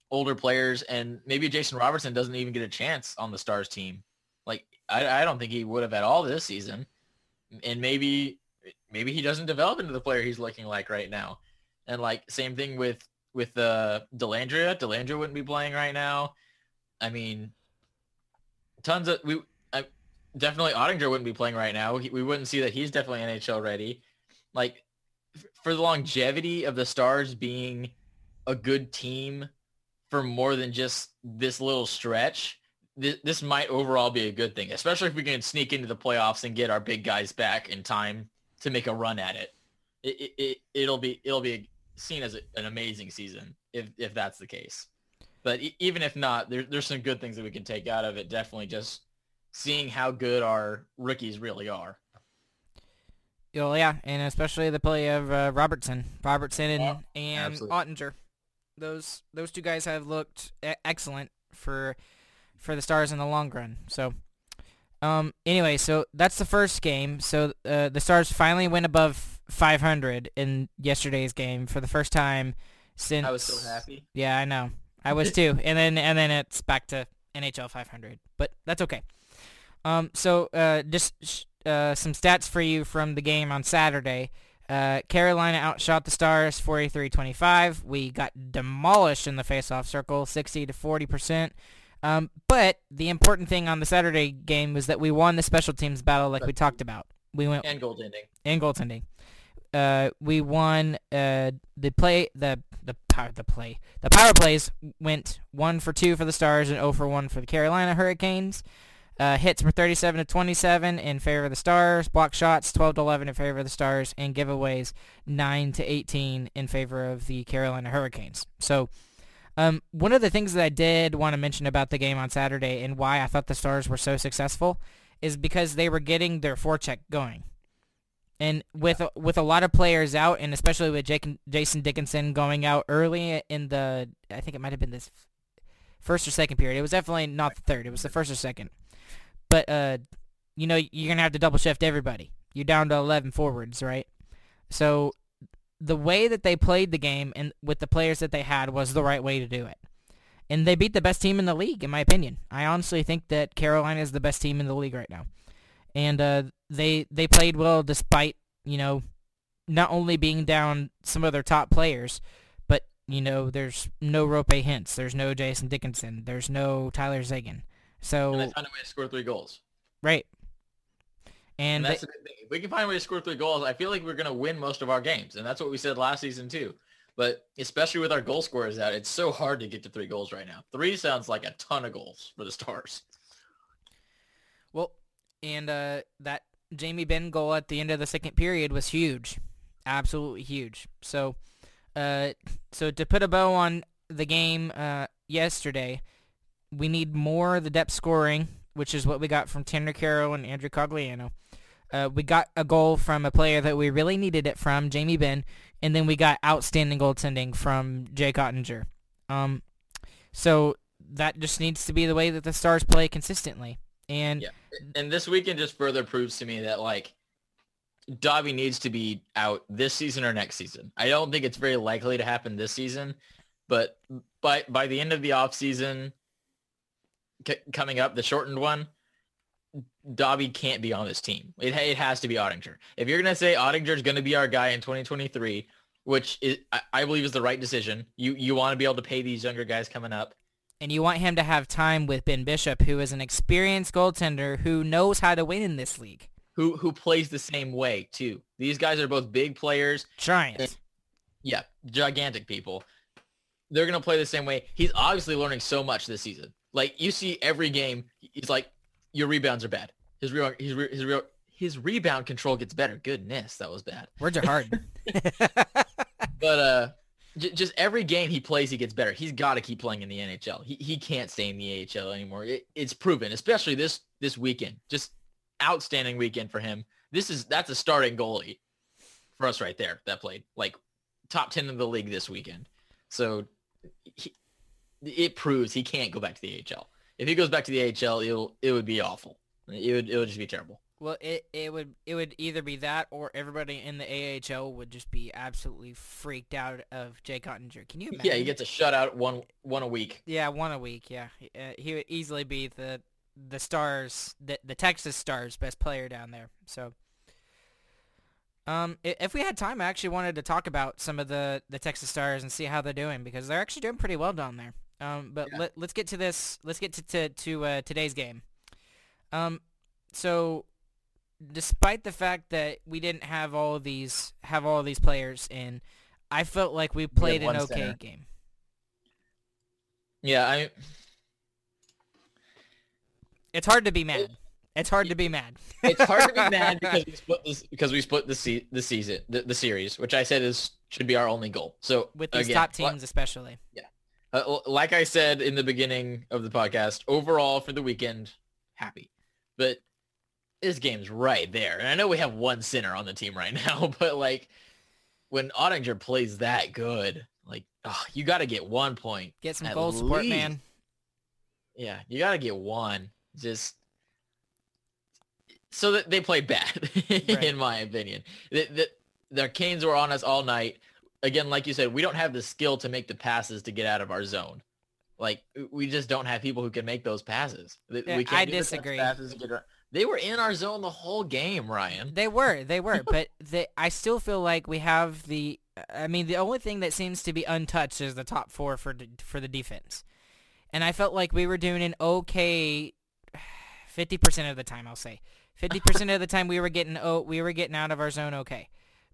older players, and maybe Jason Robertson doesn't even get a chance on the Stars team. Like I, I don't think he would have at all this season, and maybe maybe he doesn't develop into the player he's looking like right now. And like same thing with with uh, Dellandrea. Dellandrea wouldn't be playing right now. I mean, tons of we I, definitely Oettinger wouldn't be playing right now. He, we wouldn't see that he's definitely NHL ready. Like for the longevity of the Stars being a good team for more than just this little stretch, this, might overall be a good thing, especially if we can sneak into the playoffs and get our big guys back in time to make a run at it. It, it, it it'll be it'll be seen as a, an amazing season if if that's the case. But even if not, there, there's some good things that we can take out of it. Definitely just seeing how good our rookies really are. Well, yeah, and especially the play of uh, Robertson, Robertson and Yeah, and absolutely. Oettinger. Those those two guys have looked e- excellent for for the Stars in the long run. So, um, anyway, so that's the first game. So uh, the Stars finally went above 500 in yesterday's game for the first time since. I was so happy. Yeah, I know. I was too. And then and then it's back to NHL 500, but that's okay. Um, so uh, just sh- uh, some stats for you from the game on Saturday. Uh, Carolina outshot the Stars 43-25. We got demolished in the faceoff circle, 60 to 40 percent. Um, but the important thing on the Saturday game was that we won the special teams battle, like we talked about. We went And goaltending. and goaltending. uh, we won uh, the play the the power the play the power plays went one for two for the Stars and 0 for one for the Carolina Hurricanes. Uh, hits were 37 to 27 in favor of the Stars. Block shots 12 to 11 in favor of the Stars, and giveaways 9 to 18 in favor of the Carolina Hurricanes. So, um, one of the things that I did want to mention about the game on Saturday and why I thought the Stars were so successful is because they were getting their forecheck going. And with with a lot of players out, and especially with Jake, Jason Dickinson going out early in the, I think it might have been this first or second period. It was definitely not the third. It was the first or second. But uh, you know, you're gonna have to double shift everybody. You're down to 11 forwards, right? So the way that they played the game and with the players that they had was the right way to do it. And they beat the best team in the league, in my opinion. I honestly think that Carolina is the best team in the league right now and uh, they they played well despite you know not only being down some of their top players, but you know there's no Roope Hintz, there's no Jason Dickinson, there's no Tyler Seguin. So and they found a way to score three goals. Right. And, and that's they, the thing. If we can find a way to score three goals, I feel like we're gonna win most of our games, and that's what we said last season too. But especially with our goal scorers out, it's so hard to get to three goals right now. Three sounds like a ton of goals for the Stars. Well, and uh, that Jamie Benn goal at the end of the second period was huge, absolutely huge. So, uh, so to put a bow on the game uh, yesterday, we need more of the depth scoring, which is what we got from Tanner Kero and Andrew Cogliano. Uh, we got a goal from a player that we really needed it from, Jamie Benn, and then we got outstanding goaltending from Jake Oettinger. Um, so that just needs to be the way that the Stars play consistently. And yeah. and this weekend just further proves to me that like Dobby needs to be out this season or next season. I don't think it's very likely to happen this season, but by by the end of the off season c- coming up, the shortened one, Dobby can't be on this team. It, it has to be Oettinger. If you're gonna say Oettinger is gonna be our guy in 2023, which is I, I believe is the right decision. You you want to be able to pay these younger guys coming up and you want him to have time with Ben Bishop, who is an experienced goaltender who knows how to win in this league. Who who plays the same way too. These guys are both big players. Giants. Yeah, gigantic people. They're gonna play the same way. He's obviously learning so much this season. Like you see every game, he's like, your rebounds are bad. His real his his real his rebound control gets better. Goodness, that was bad. Words are hard. but uh just every game he plays, he gets better. He's got to keep playing in the NHL. He, he can't stay in the AHL anymore. It, it's proven, especially this this weekend. Just outstanding weekend for him. This is that's a starting goalie for us right there that played like top ten in the league this weekend. So he, it proves he can't go back to the AHL. If he goes back to the AHL, it'll it would be awful. It would it would just be terrible. Well, it it would it would either be that or everybody in the AHL would just be absolutely freaked out of Jay Oettinger. Can you imagine? Yeah, he gets a shutout one one a week. Yeah, one a week. Yeah, uh, he would easily be the the Stars, the the Texas Stars best player down there. So, um, if we had time, I actually wanted to talk about some of the the Texas Stars and see how they're doing because they're actually doing pretty well down there. Um, but yeah. let, us get to this. Let's get to to, to uh, today's game. Um, so despite the fact that we didn't have all these have all these players in, I felt like we played an okay center. game. Yeah, I. It's hard to be mad. It, it's hard to be mad. it's hard to be mad because we split this because we split the se- the season the, the series, which I said is should be our only goal. So with these again, top teams, like, especially. Yeah, uh, like I said in the beginning of the podcast, overall for the weekend, happy, but this game's right there. And I know we have one center on the team right now, but like when Oettinger plays that good, like oh, you got to get one point. Get some goal support, man. Yeah, you got to get one. Just so that they play bad, right. in my opinion. The, the, the Canes were on us all night. Again, like you said, we don't have the skill to make the passes to get out of our zone. Like we just don't have people who can make those passes. Yeah, we can't I disagree. Passes they were in our zone the whole game, Ryan. They were, they were, but they, I still feel like we have the. I mean, the only thing that seems to be untouched is the top four for for the defense, and I felt like we were doing an okay, fifty percent of the time. I'll say fifty percent of the time we were getting oh we were getting out of our zone okay,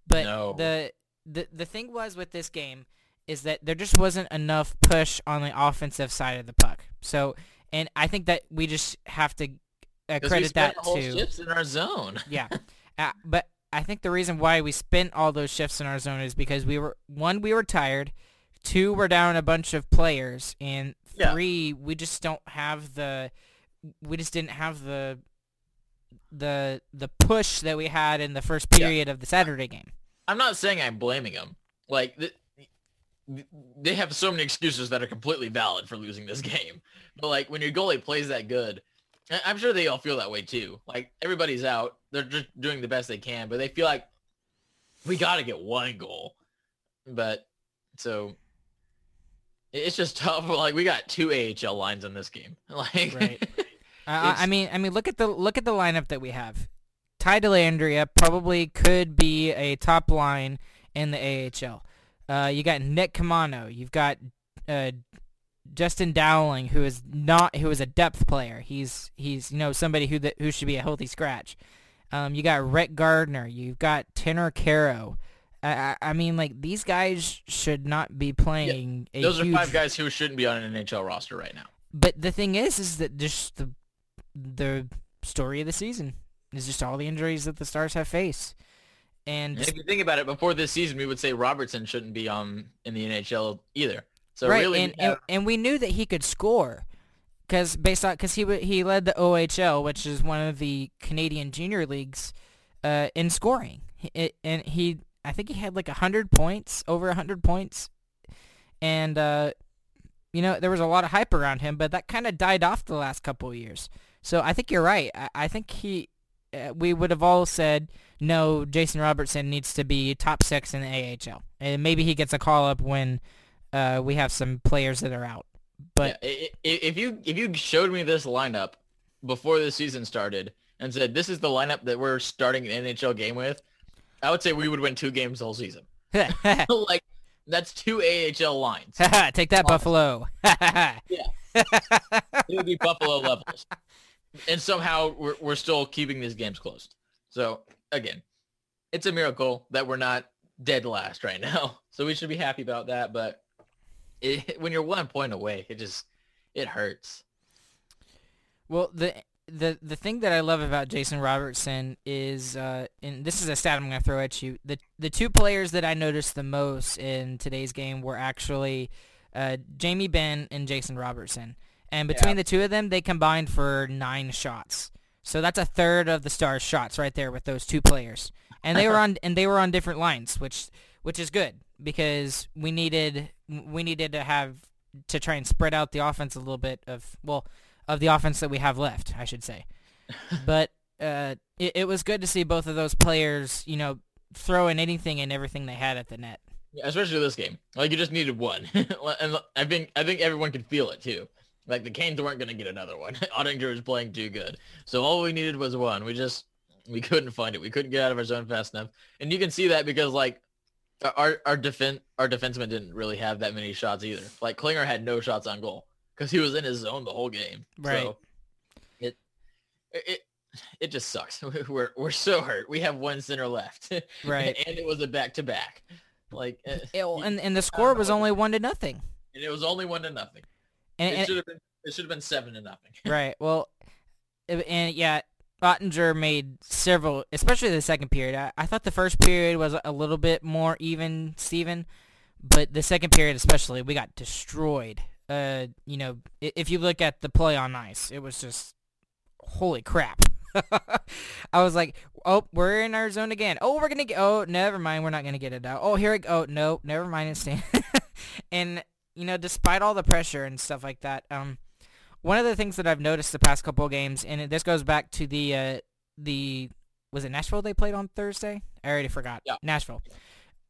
But No. the the the thing was with this game is that there just wasn't enough push on the offensive side of the puck. So, and I think that we just have to uh, credit spent that to shifts in our zone. yeah. Uh, but I think the reason why we spent all those shifts in our zone is because we were one we were tired, two we're down a bunch of players, and Yeah. three we just don't have the we just didn't have the the the push that we had in the first Yeah. period of the Saturday game. I'm not saying I'm blaming them. Like th- they have so many excuses that are completely valid for losing this game. But like when your goalie plays that good, I'm sure they all feel that way too. Like everybody's out, they're just doing the best they can, but they feel like we got to get one goal. But so it's just tough. Like we got two AHL lines in this game. Like Right. Uh, I mean, I mean, look at the look at the lineup that we have. Ty Dellandrea probably could be a top line in the AHL. Uh, you got Nick Caamano. You've got uh, Justin Dowling, who is not who is a depth player. He's he's you know somebody who that who should be a healthy scratch. Um, you got Rhett Gardner. You've got Tanner Kero. I, I, I mean, like these guys should not be playing. a those are five guys who shouldn't be on an NHL roster right now. but the thing is, is that just the the story of the season is just all the injuries that the Stars have faced, and if you think about it, before this season, we would say Robertson shouldn't be on in the NHL either. So right, really, and, and and we knew that he could score, because based on because he he led the OHL, which is one of the Canadian junior leagues, uh, in scoring, He- it, and he I think he had like hundred points, over hundred points, and uh, you know there was a lot of hype around him, but that kind of died off the last couple of years. So I think you're right. I, I think he. Uh, we would have all said no. Jason Robertson needs to be top six in the AHL, and maybe he gets a call up when uh, we have some players that are out. But yeah, if you if you showed me this lineup before the season started and said this is the lineup that we're starting an NHL game with, I would say we would win two games the whole season. like that's two AHL lines. take that, Buffalo. Yeah, it would be Buffalo levels, and somehow we're we're still keeping these games closed. So again, it's a miracle that we're not dead last right now. So we should be happy about that. But it, when you're one point away, it just it hurts. well, the the the thing that I love about Jason Robertson is, uh, and this is a stat I'm going to throw at you. The the two players that I noticed the most in today's game were actually uh, Jamie Benn and Jason Robertson. And between the two of them, they combined for nine shots. So that's a third of the Stars' shots right there with those two players. And they were on and they were on different lines, which which is good because we needed we needed to have to try and spread out the offense a little bit of well of the offense that we have left, I should say. but uh, it, it was good to see both of those players, you know, throw in anything and everything they had at the net. Yeah, especially this game. Like you just needed one, and I think I think everyone could feel it too. Like the Canes weren't gonna get another one. Oettinger was playing too good, so all we needed was one. We just we couldn't find it. We couldn't get out of our zone fast enough, and you can see that because like our our defense our defenseman didn't really have that many shots either. Like Klingberg had no shots on goal because he was in his zone the whole game. Right. So it it it just sucks. We're we're so hurt. We have one center left. Right. and it was a back to back. Like eh, It- and and the score was only one to nothing. and it was only one to nothing. And, it and- should have been it should have been seven to nothing. right. Well, and yeah, Oettinger made several, especially the second period. I, I thought the first period was a little bit more even, Steven, but the second period especially, we got destroyed. Uh, you know, if you look at the play on ice, it was just holy crap. I was like, oh, we're in our zone again. Oh, we're gonna get. Oh, never mind, we're not gonna get it out. Oh, here it. Oh, no, never mind. It's and you know, despite all the pressure and stuff like that, um, one of the things that I've noticed the past couple of games, and this goes back to the uh, the was it Nashville they played on Thursday? I already forgot. Yeah. Nashville.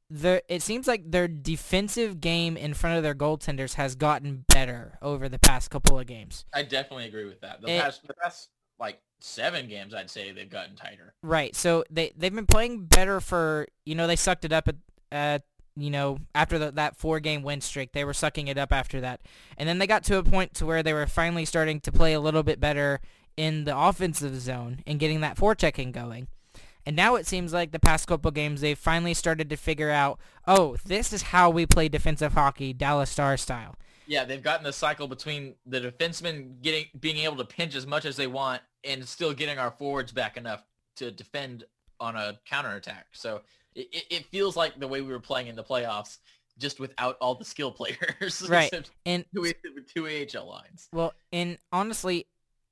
The it seems like their defensive game in front of their goaltenders has gotten better over the past couple of games. I definitely agree with that. The It- past the past like seven games I'd say they've gotten tighter. Right. So they they've been playing better for you know they sucked it up at, at you know after the, that four game win streak they were sucking it up after that and then they got to a point to where they were finally starting to play a little bit better in the offensive zone and getting that forechecking going And now it seems like the past couple games they've finally started to figure out, oh, this is how we play defensive hockey, Dallas Star style. Yeah, they've gotten the cycle between the defensemen getting being able to pinch as much as they want and still getting our forwards back enough to defend on a counterattack. So it, it feels like the way we were playing in the playoffs, just without all the skill players. Right. and two, two AHL lines. Well, and honestly,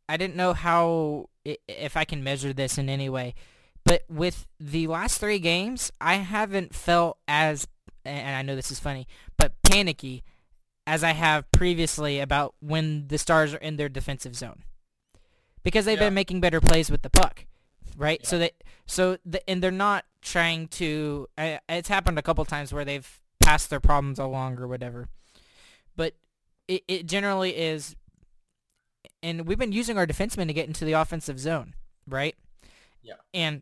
I didn't know how if I can measure this in any way, but with the last three games, I haven't felt as and I know this is funny, but panicky as I have previously about when the Stars are in their defensive zone. Because they've yeah. been making better plays with the puck, right? Yeah. So that so the, and they're not trying to uh, it's happened a couple times where they've passed their problems along or whatever. But it, it generally is and we've been using our defensemen to get into the offensive zone, right? Yeah. And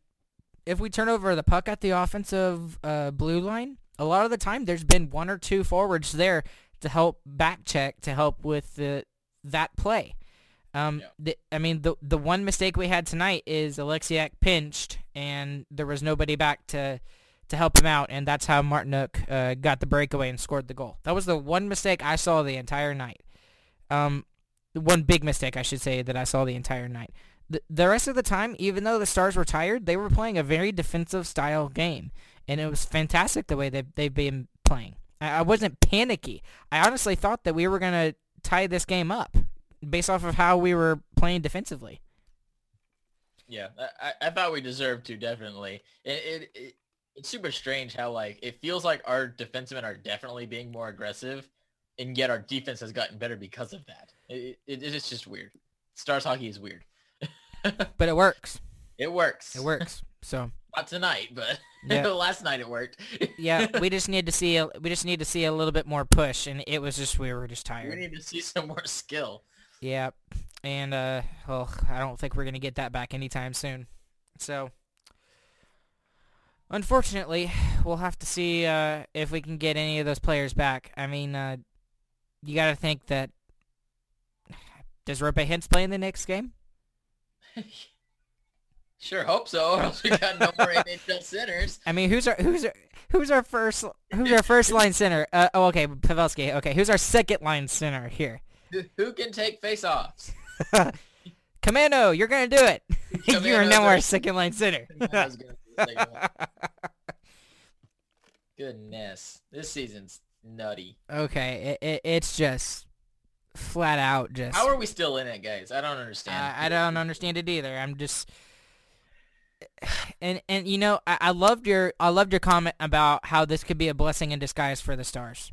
if we turn over the puck at the offensive uh, blue line, a lot of the time there's been one or two forwards there to help back check to help with the that play. Um, yeah. the, I mean, the the one mistake we had tonight is Oleksiak pinched, and there was nobody back to to help him out, and that's how Martinook uh, got the breakaway and scored the goal. That was the one mistake I saw the entire night. Um, one big mistake, I should say, that I saw the entire night. The, the rest of the time, even though the Stars were tired, they were playing a very defensive style game, and it was fantastic the way they they've been playing. I, I wasn't panicky. I honestly thought that we were gonna tie this game up based off of how we were playing defensively. Yeah, I, I thought we deserved to definitely. It, it, it it's super strange how like it feels like our defensemen are definitely being more aggressive, and yet our defense has gotten better because of that. It, it, it's just weird. Stars hockey is weird. but it works. It works. It works. So not tonight, but yeah. last night it worked. yeah, we just need to see a, we just need to see a little bit more push, and it was just we were just tired. We need to see some more skill. Yeah, and uh, well, I don't think we're gonna get that back anytime soon. So, unfortunately, we'll have to see uh, if we can get any of those players back. I mean, uh, you got to think that does Roope Hintz play in the next game? sure hope so. Or else we got no more NHL centers. I mean, who's our who's our who's our first who's our first line center? Uh, oh, okay, Pavelski. Okay, who's our second line center here? Who can take face-offs? Commando, you're gonna do it. you are now our second line center. Goodness, this season's nutty. Okay, it, it, it's just flat out just. How are we still in it, guys? I don't understand. I, I don't understand it either. I'm just. And and you know I, I loved your I loved your comment about how this could be a blessing in disguise for the Stars.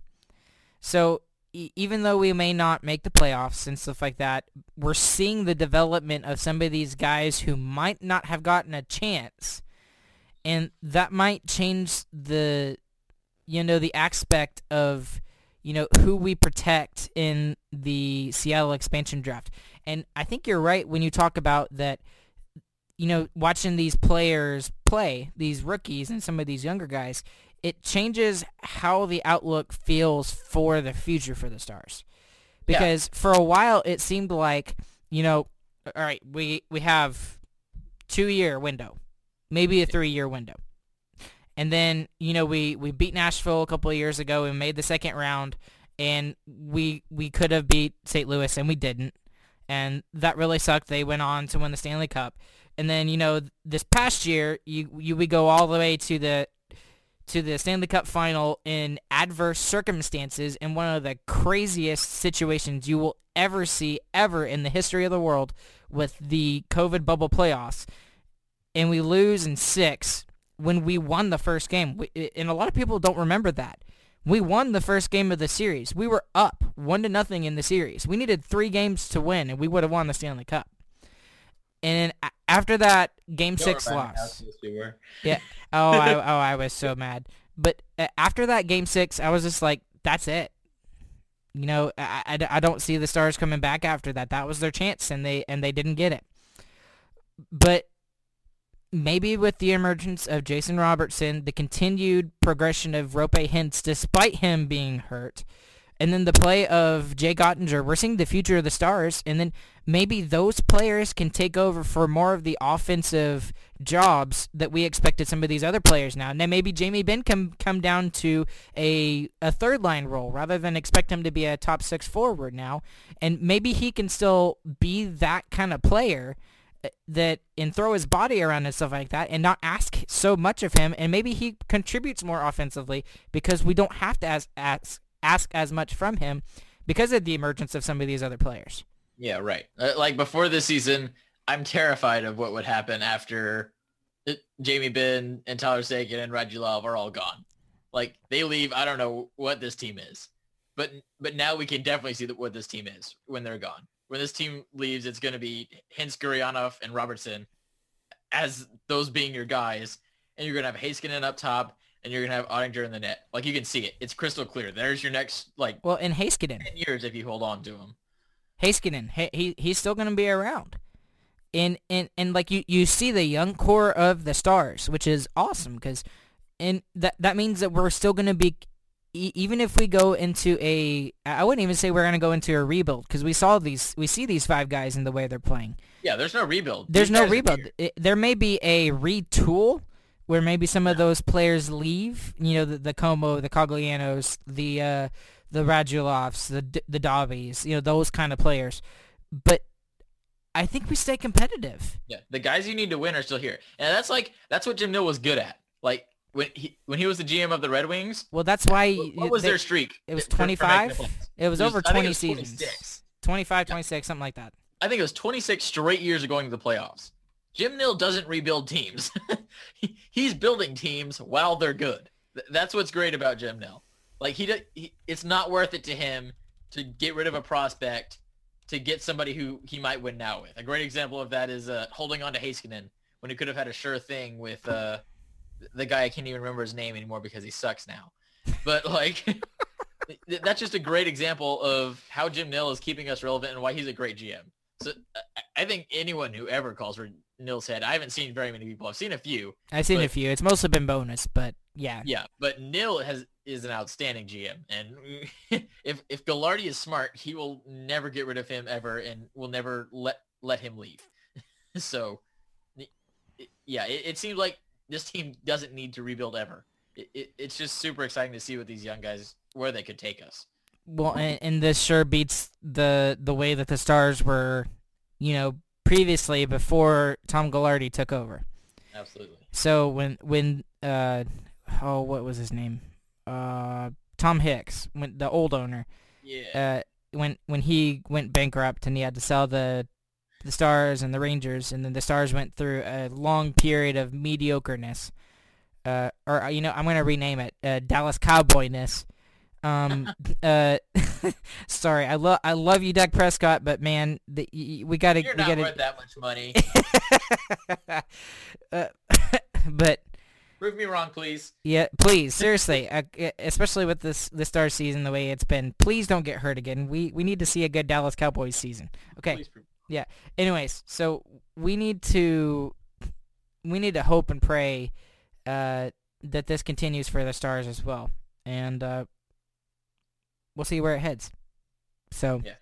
So even though we may not make the playoffs and stuff like that, we're seeing the development of some of these guys who might not have gotten a chance, and that might change the, you know, the aspect of you know, who we protect in the Seattle expansion draft. And I think you're right when you talk about that, you know, watching these players play, these rookies and some of these younger guys, it changes how the outlook feels for the future for the Stars. Because yeah. for a while it seemed like, you know, all right, we, we have two-year window, maybe a three-year window. And then, you know, we, we beat Nashville a couple of years ago and made the second round and we we could have beat St. Louis and we didn't. And that really sucked. They went on to win the Stanley Cup. And then, you know, this past year, you you we go all the way to the to the Stanley Cup final in adverse circumstances in one of the craziest situations you will ever see ever in the history of the world with the COVID bubble playoffs. And we lose in six when we won the first game. And a lot of people don't remember that. We won the first game of the series. We were up one to nothing in the series. We needed three games to win, and we would have won the Stanley Cup. And then after that, Game Don't Six loss. Yeah. Oh, I, oh, I was so mad. But uh, after that Game Six, I was just like, that's it. You know, I, I, I don't see the Stars coming back after that. That was their chance, and they and they didn't get it. But maybe with the emergence of Jason Robertson, the continued progression of Roope Hintz, despite him being hurt, and then the play of Jake Oettinger. We're seeing the future of the Stars, and then maybe those players can take over for more of the offensive jobs that we expected some of these other players now. Now maybe Jamie Benn can come down to a a third line role rather than expect him to be a top six forward now, and maybe he can still be that kind of player uh, that and throw his body around and stuff like that and not ask so much of him and maybe he contributes more offensively because we don't have to ask ask, ask as much from him because of the emergence of some of these other players. Yeah, right. Uh, like before this season, I'm terrified of what would happen after Jamie Benn and Tyler Seguin and Radulov are all gone. Like they leave, I don't know what this team is, but but now we can definitely see what this team is when they're gone. When this team leaves, it's going to be Hintz, Gurianov, and Robertson as those being your guys, and you're going to have Heiskanen up top, and you're gonna have Oettinger in the net. Like you can see it. It's crystal clear. There's your next like Well, and Heiskanen. ten years if you hold on to him. Heiskanen, he, he he's still going to be around. And, and and like you, you see the young core of the stars, which is awesome because, and that that means that we're still going to be, even if we go into a, I wouldn't even say we're going to go into a rebuild because we saw these, we see these five guys in the way they're playing. Yeah, there's no rebuild. There's These no rebuild. There may be a retool where maybe some of those players leave. You know, the, the Comeau, the Coglianos, the uh, the Radulovs, the the Dobbies. You know, those kind of players. But I think we stay competitive. Yeah, the guys you need to win are still here, and that's like that's what Jim Nill was good at. Like when he when he was the GM of the Red Wings, Well, that's why what, what was they- their streak? it was for- for making the 25? It was over 20 it was seasons. 26. 25, 26, something like that. I think it was 26 straight years of going to the playoffs. Jim Nill doesn't rebuild teams. He's building teams while they're good. That's what's great about Jim Nill. Like he, he, it's not worth it to him to get rid of a prospect to get somebody who he might win now with. A great example of that is uh, holding on to Heiskanen when he could have had a sure thing with uh, the guy I can't even remember his name anymore because he sucks now. But like, that's just a great example of how Jim Nill is keeping us relevant and why he's a great GM. So I think anyone who ever calls for Nill's head, I haven't seen very many people. I've seen a few. I've seen a few. It's mostly been bonus, but yeah. Yeah, but Nill has is an outstanding GM, and if if Gaglardi is smart, he will never get rid of him ever, and will never let let him leave. so, yeah, it, it seems like this team doesn't need to rebuild ever. It, it, it's just super exciting to see what these young guys where they could take us. Well, and, and this sure beats the the way that the Stars were, you know, previously before Tom Gaglardi took over. Absolutely. So when when uh oh what was his name uh Tom Hicks when the old owner Yeah. uh when when he went bankrupt and he had to sell the the Stars and the Rangers and then the Stars went through a long period of mediocreness uh or you know I'm gonna rename it uh, Dallas Cowboyness um uh sorry I love I love you Dak Prescott but man the, y- we gotta You're we not gotta worth that much money. uh, but Prove me wrong, please. Yeah, please, seriously, uh, especially with this the star season the way it's been. Please don't get hurt again. We we need to see a good Dallas Cowboys season. Okay. Please prove. Anyways, so we need to we need to hope and pray uh, that this continues for the Stars as well, and uh, we'll see where it heads. So, Yeah.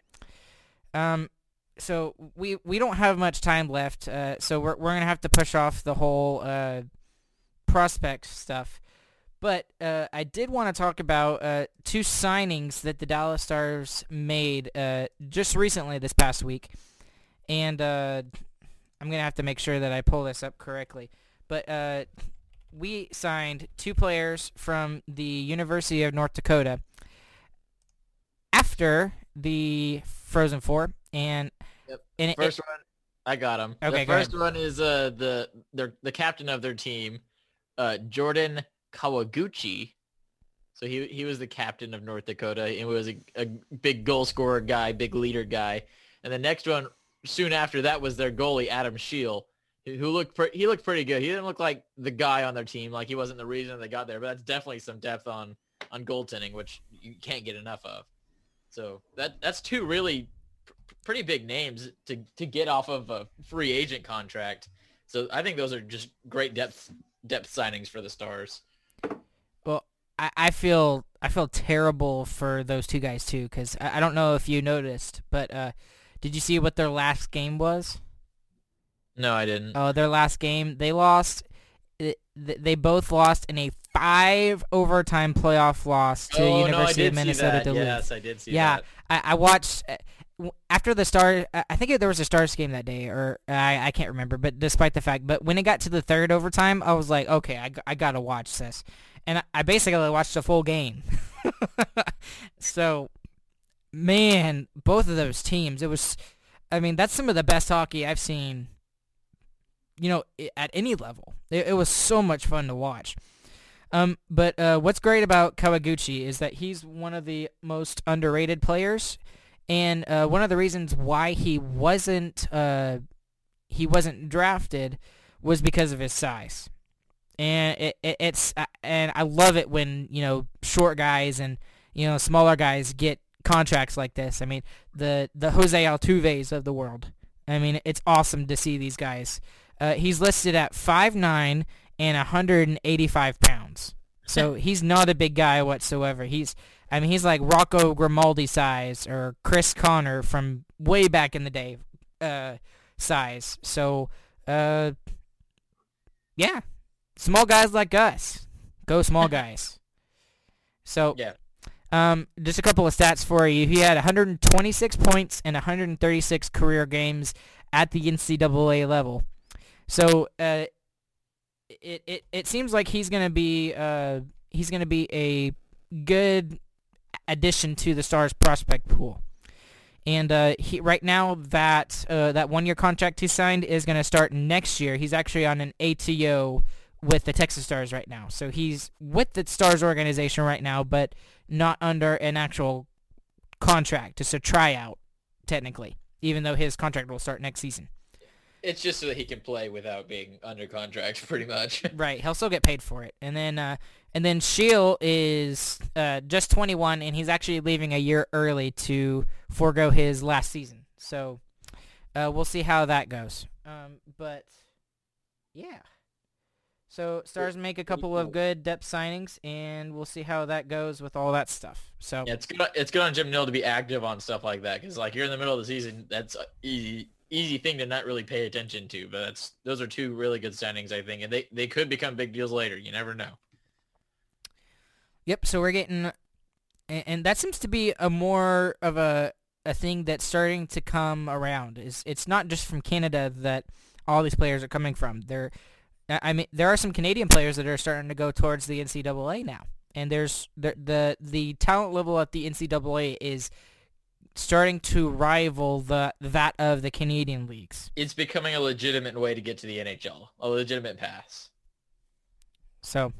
um, so we we don't have much time left, uh, so we're we're gonna have to push off the whole uh, prospect stuff. But uh, I did want to talk about uh, two signings that the Dallas Stars made uh, just recently this past week, and uh, I'm gonna have to make sure that I pull this up correctly. But uh, we signed two players from the University of North Dakota after the Frozen Four, and Yep. and it- First one, I got him. Okay, the first one is uh the their the captain of their team, uh Jordan Kawaguchi. So he he was the captain of North Dakota and was a, a big goal scorer guy, big leader guy. And the next one soon after that was their goalie Adam Scheel, who who looked pre- he looked pretty good. He didn't look like the guy on their team, like he wasn't the reason they got there, but that's definitely some depth on on goaltending, which you can't get enough of. So that that's two really pr- pretty big names to to get off of a free agent contract. So I think those are just great depth depth signings for the Stars. Well, I, I feel I feel terrible for those two guys too because I, I don't know if you noticed, but uh, did you see what their last game was? No, I didn't. Oh, their last game they lost. They both lost in a five overtime playoff loss to oh, University no, of Minnesota Duluth. Yes, I did see yeah, that. I, I watched uh, after the star. I think there was a Stars game that day, or I, I can't remember. But despite the fact, but when it got to the third overtime, I was like, okay, I, I gotta watch this, and I, I basically watched the full game. so, man, both of those teams, it was. I mean, that's some of the best hockey I've seen. You know, at any level, it, it was so much fun to watch. Um, but uh, what's great about Kawaguchi is that he's one of the most underrated players, and uh, one of the reasons why he wasn't uh, he wasn't drafted was because of his size, and it, it, it's and I love it when you know short guys and you know smaller guys get contracts like this. I mean the the Jose Altuves of the world. I mean it's awesome to see these guys. Uh, he's listed at 5'9 and 185 pounds. So he's not a big guy whatsoever. He's, I mean, he's like Rocco Grimaldi size or Chris Conner from way back in the day uh, size. So, uh, yeah, small guys like us. Go small guys. So, Yeah. um, just a couple of stats for you. He had 126 points in 136 career games at the NCAA level. So uh, it, it it seems like he's gonna be uh, he's gonna be a good addition to the Stars prospect pool. And uh, he right now that uh, that one year contract he signed is gonna start next year. He's actually on an ATO with the Texas Stars right now. So he's with the Stars organization right now, but not under an actual contract. It's a tryout, technically, even though his contract will start next season. It's just so that he can play without being under contract, pretty much. Right, he'll still get paid for it. And then uh, and then Scheel is uh, just 21, and he's actually leaving a year early to forego his last season. So uh, we'll see how that goes. Um, but yeah. So Stars make a couple of good depth signings, and we'll see how that goes with all that stuff. So Yeah, it's good. It's good on Jim Nill to be active on stuff like that because, like, you're in the middle of the season. That's easy, easy thing to not really pay attention to. But that's those are two really good signings, I think, and they they could become big deals later. You never know. Yep. So we're getting, and, and that seems to be a more of a a thing that's starting to come around. Is it's not just from Canada that all these players are coming from. There, I mean, there are some Canadian players that are starting to go towards the NCAA now, and there's the the the talent level at the NCAA is starting to rival the that of the Canadian leagues. It's becoming a legitimate way to get to the NHL, a legitimate pass. So,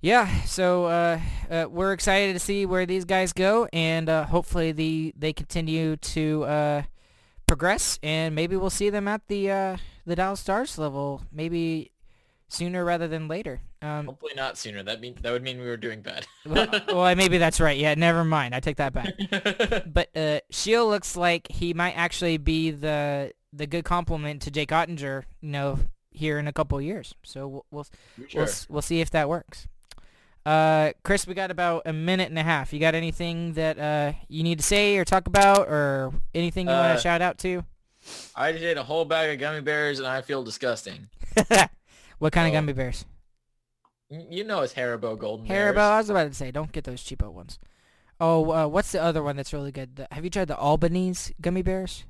yeah, so uh, uh, we're excited to see where these guys go, and uh, hopefully the they continue to uh, progress, and maybe we'll see them at the uh, the Dallas Stars level, maybe sooner rather than later. Um, Hopefully not sooner. That mean that would mean we were doing bad. well, well, maybe that's right. Yeah, never mind. I take that back. But uh, Scheel looks like he might actually be the the good complement to Jake Oettinger, you know, here in a couple of years. So we'll we'll sure. we'll, we'll see if that works. Uh, Chris, we got about a minute and a half. You got anything that uh, you need to say or talk about, or anything you want Uh, to shout out to? I just ate a whole bag of gummy bears and I feel disgusting. what kind of oh, gummy bears? You know it's Haribo Golden Bears. Haribo. I was about to say, don't get those cheapo ones. Oh, uh, what's the other one that's really good? The, have you tried the Albanese gummy bears?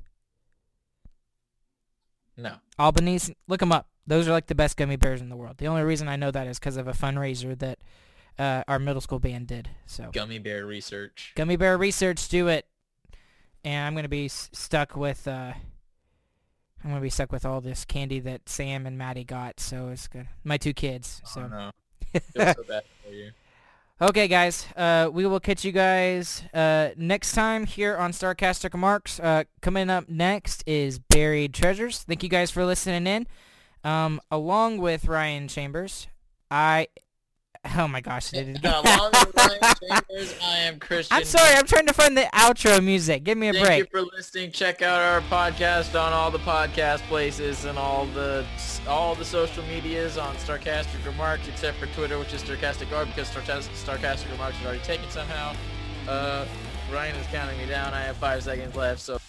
No. Albanese, look them up. Those are like the best gummy bears in the world. The only reason I know that is because of a fundraiser that uh, our middle school band did. So Gummy bear research. gummy bear research, do it. And I'm gonna be s- stuck with uh, I'm gonna be stuck with all this candy that Sam and Maddie got. So it's good. My two kids. So Oh no. Feel so bad for you. Okay, guys. Uh, we will catch you guys uh, next time here on Starcastic Remarks. Uh, coming up next is Buried Treasures. Thank you guys for listening in. Um, along with Ryan Chambers, I Oh my gosh, I did it again. Along with Ryan Chambers, I am Christian. I'm sorry, I'm trying to find the outro music. Give me a Thank break. Thank you for listening. Check out our podcast on all the podcast places and all the all the social medias on Starcastic Remarks, except for Twitter, which is Starcastic R, because Starcastic, Starcastic Remarks is already taken somehow. Uh, Ryan is counting me down. I have five seconds left, so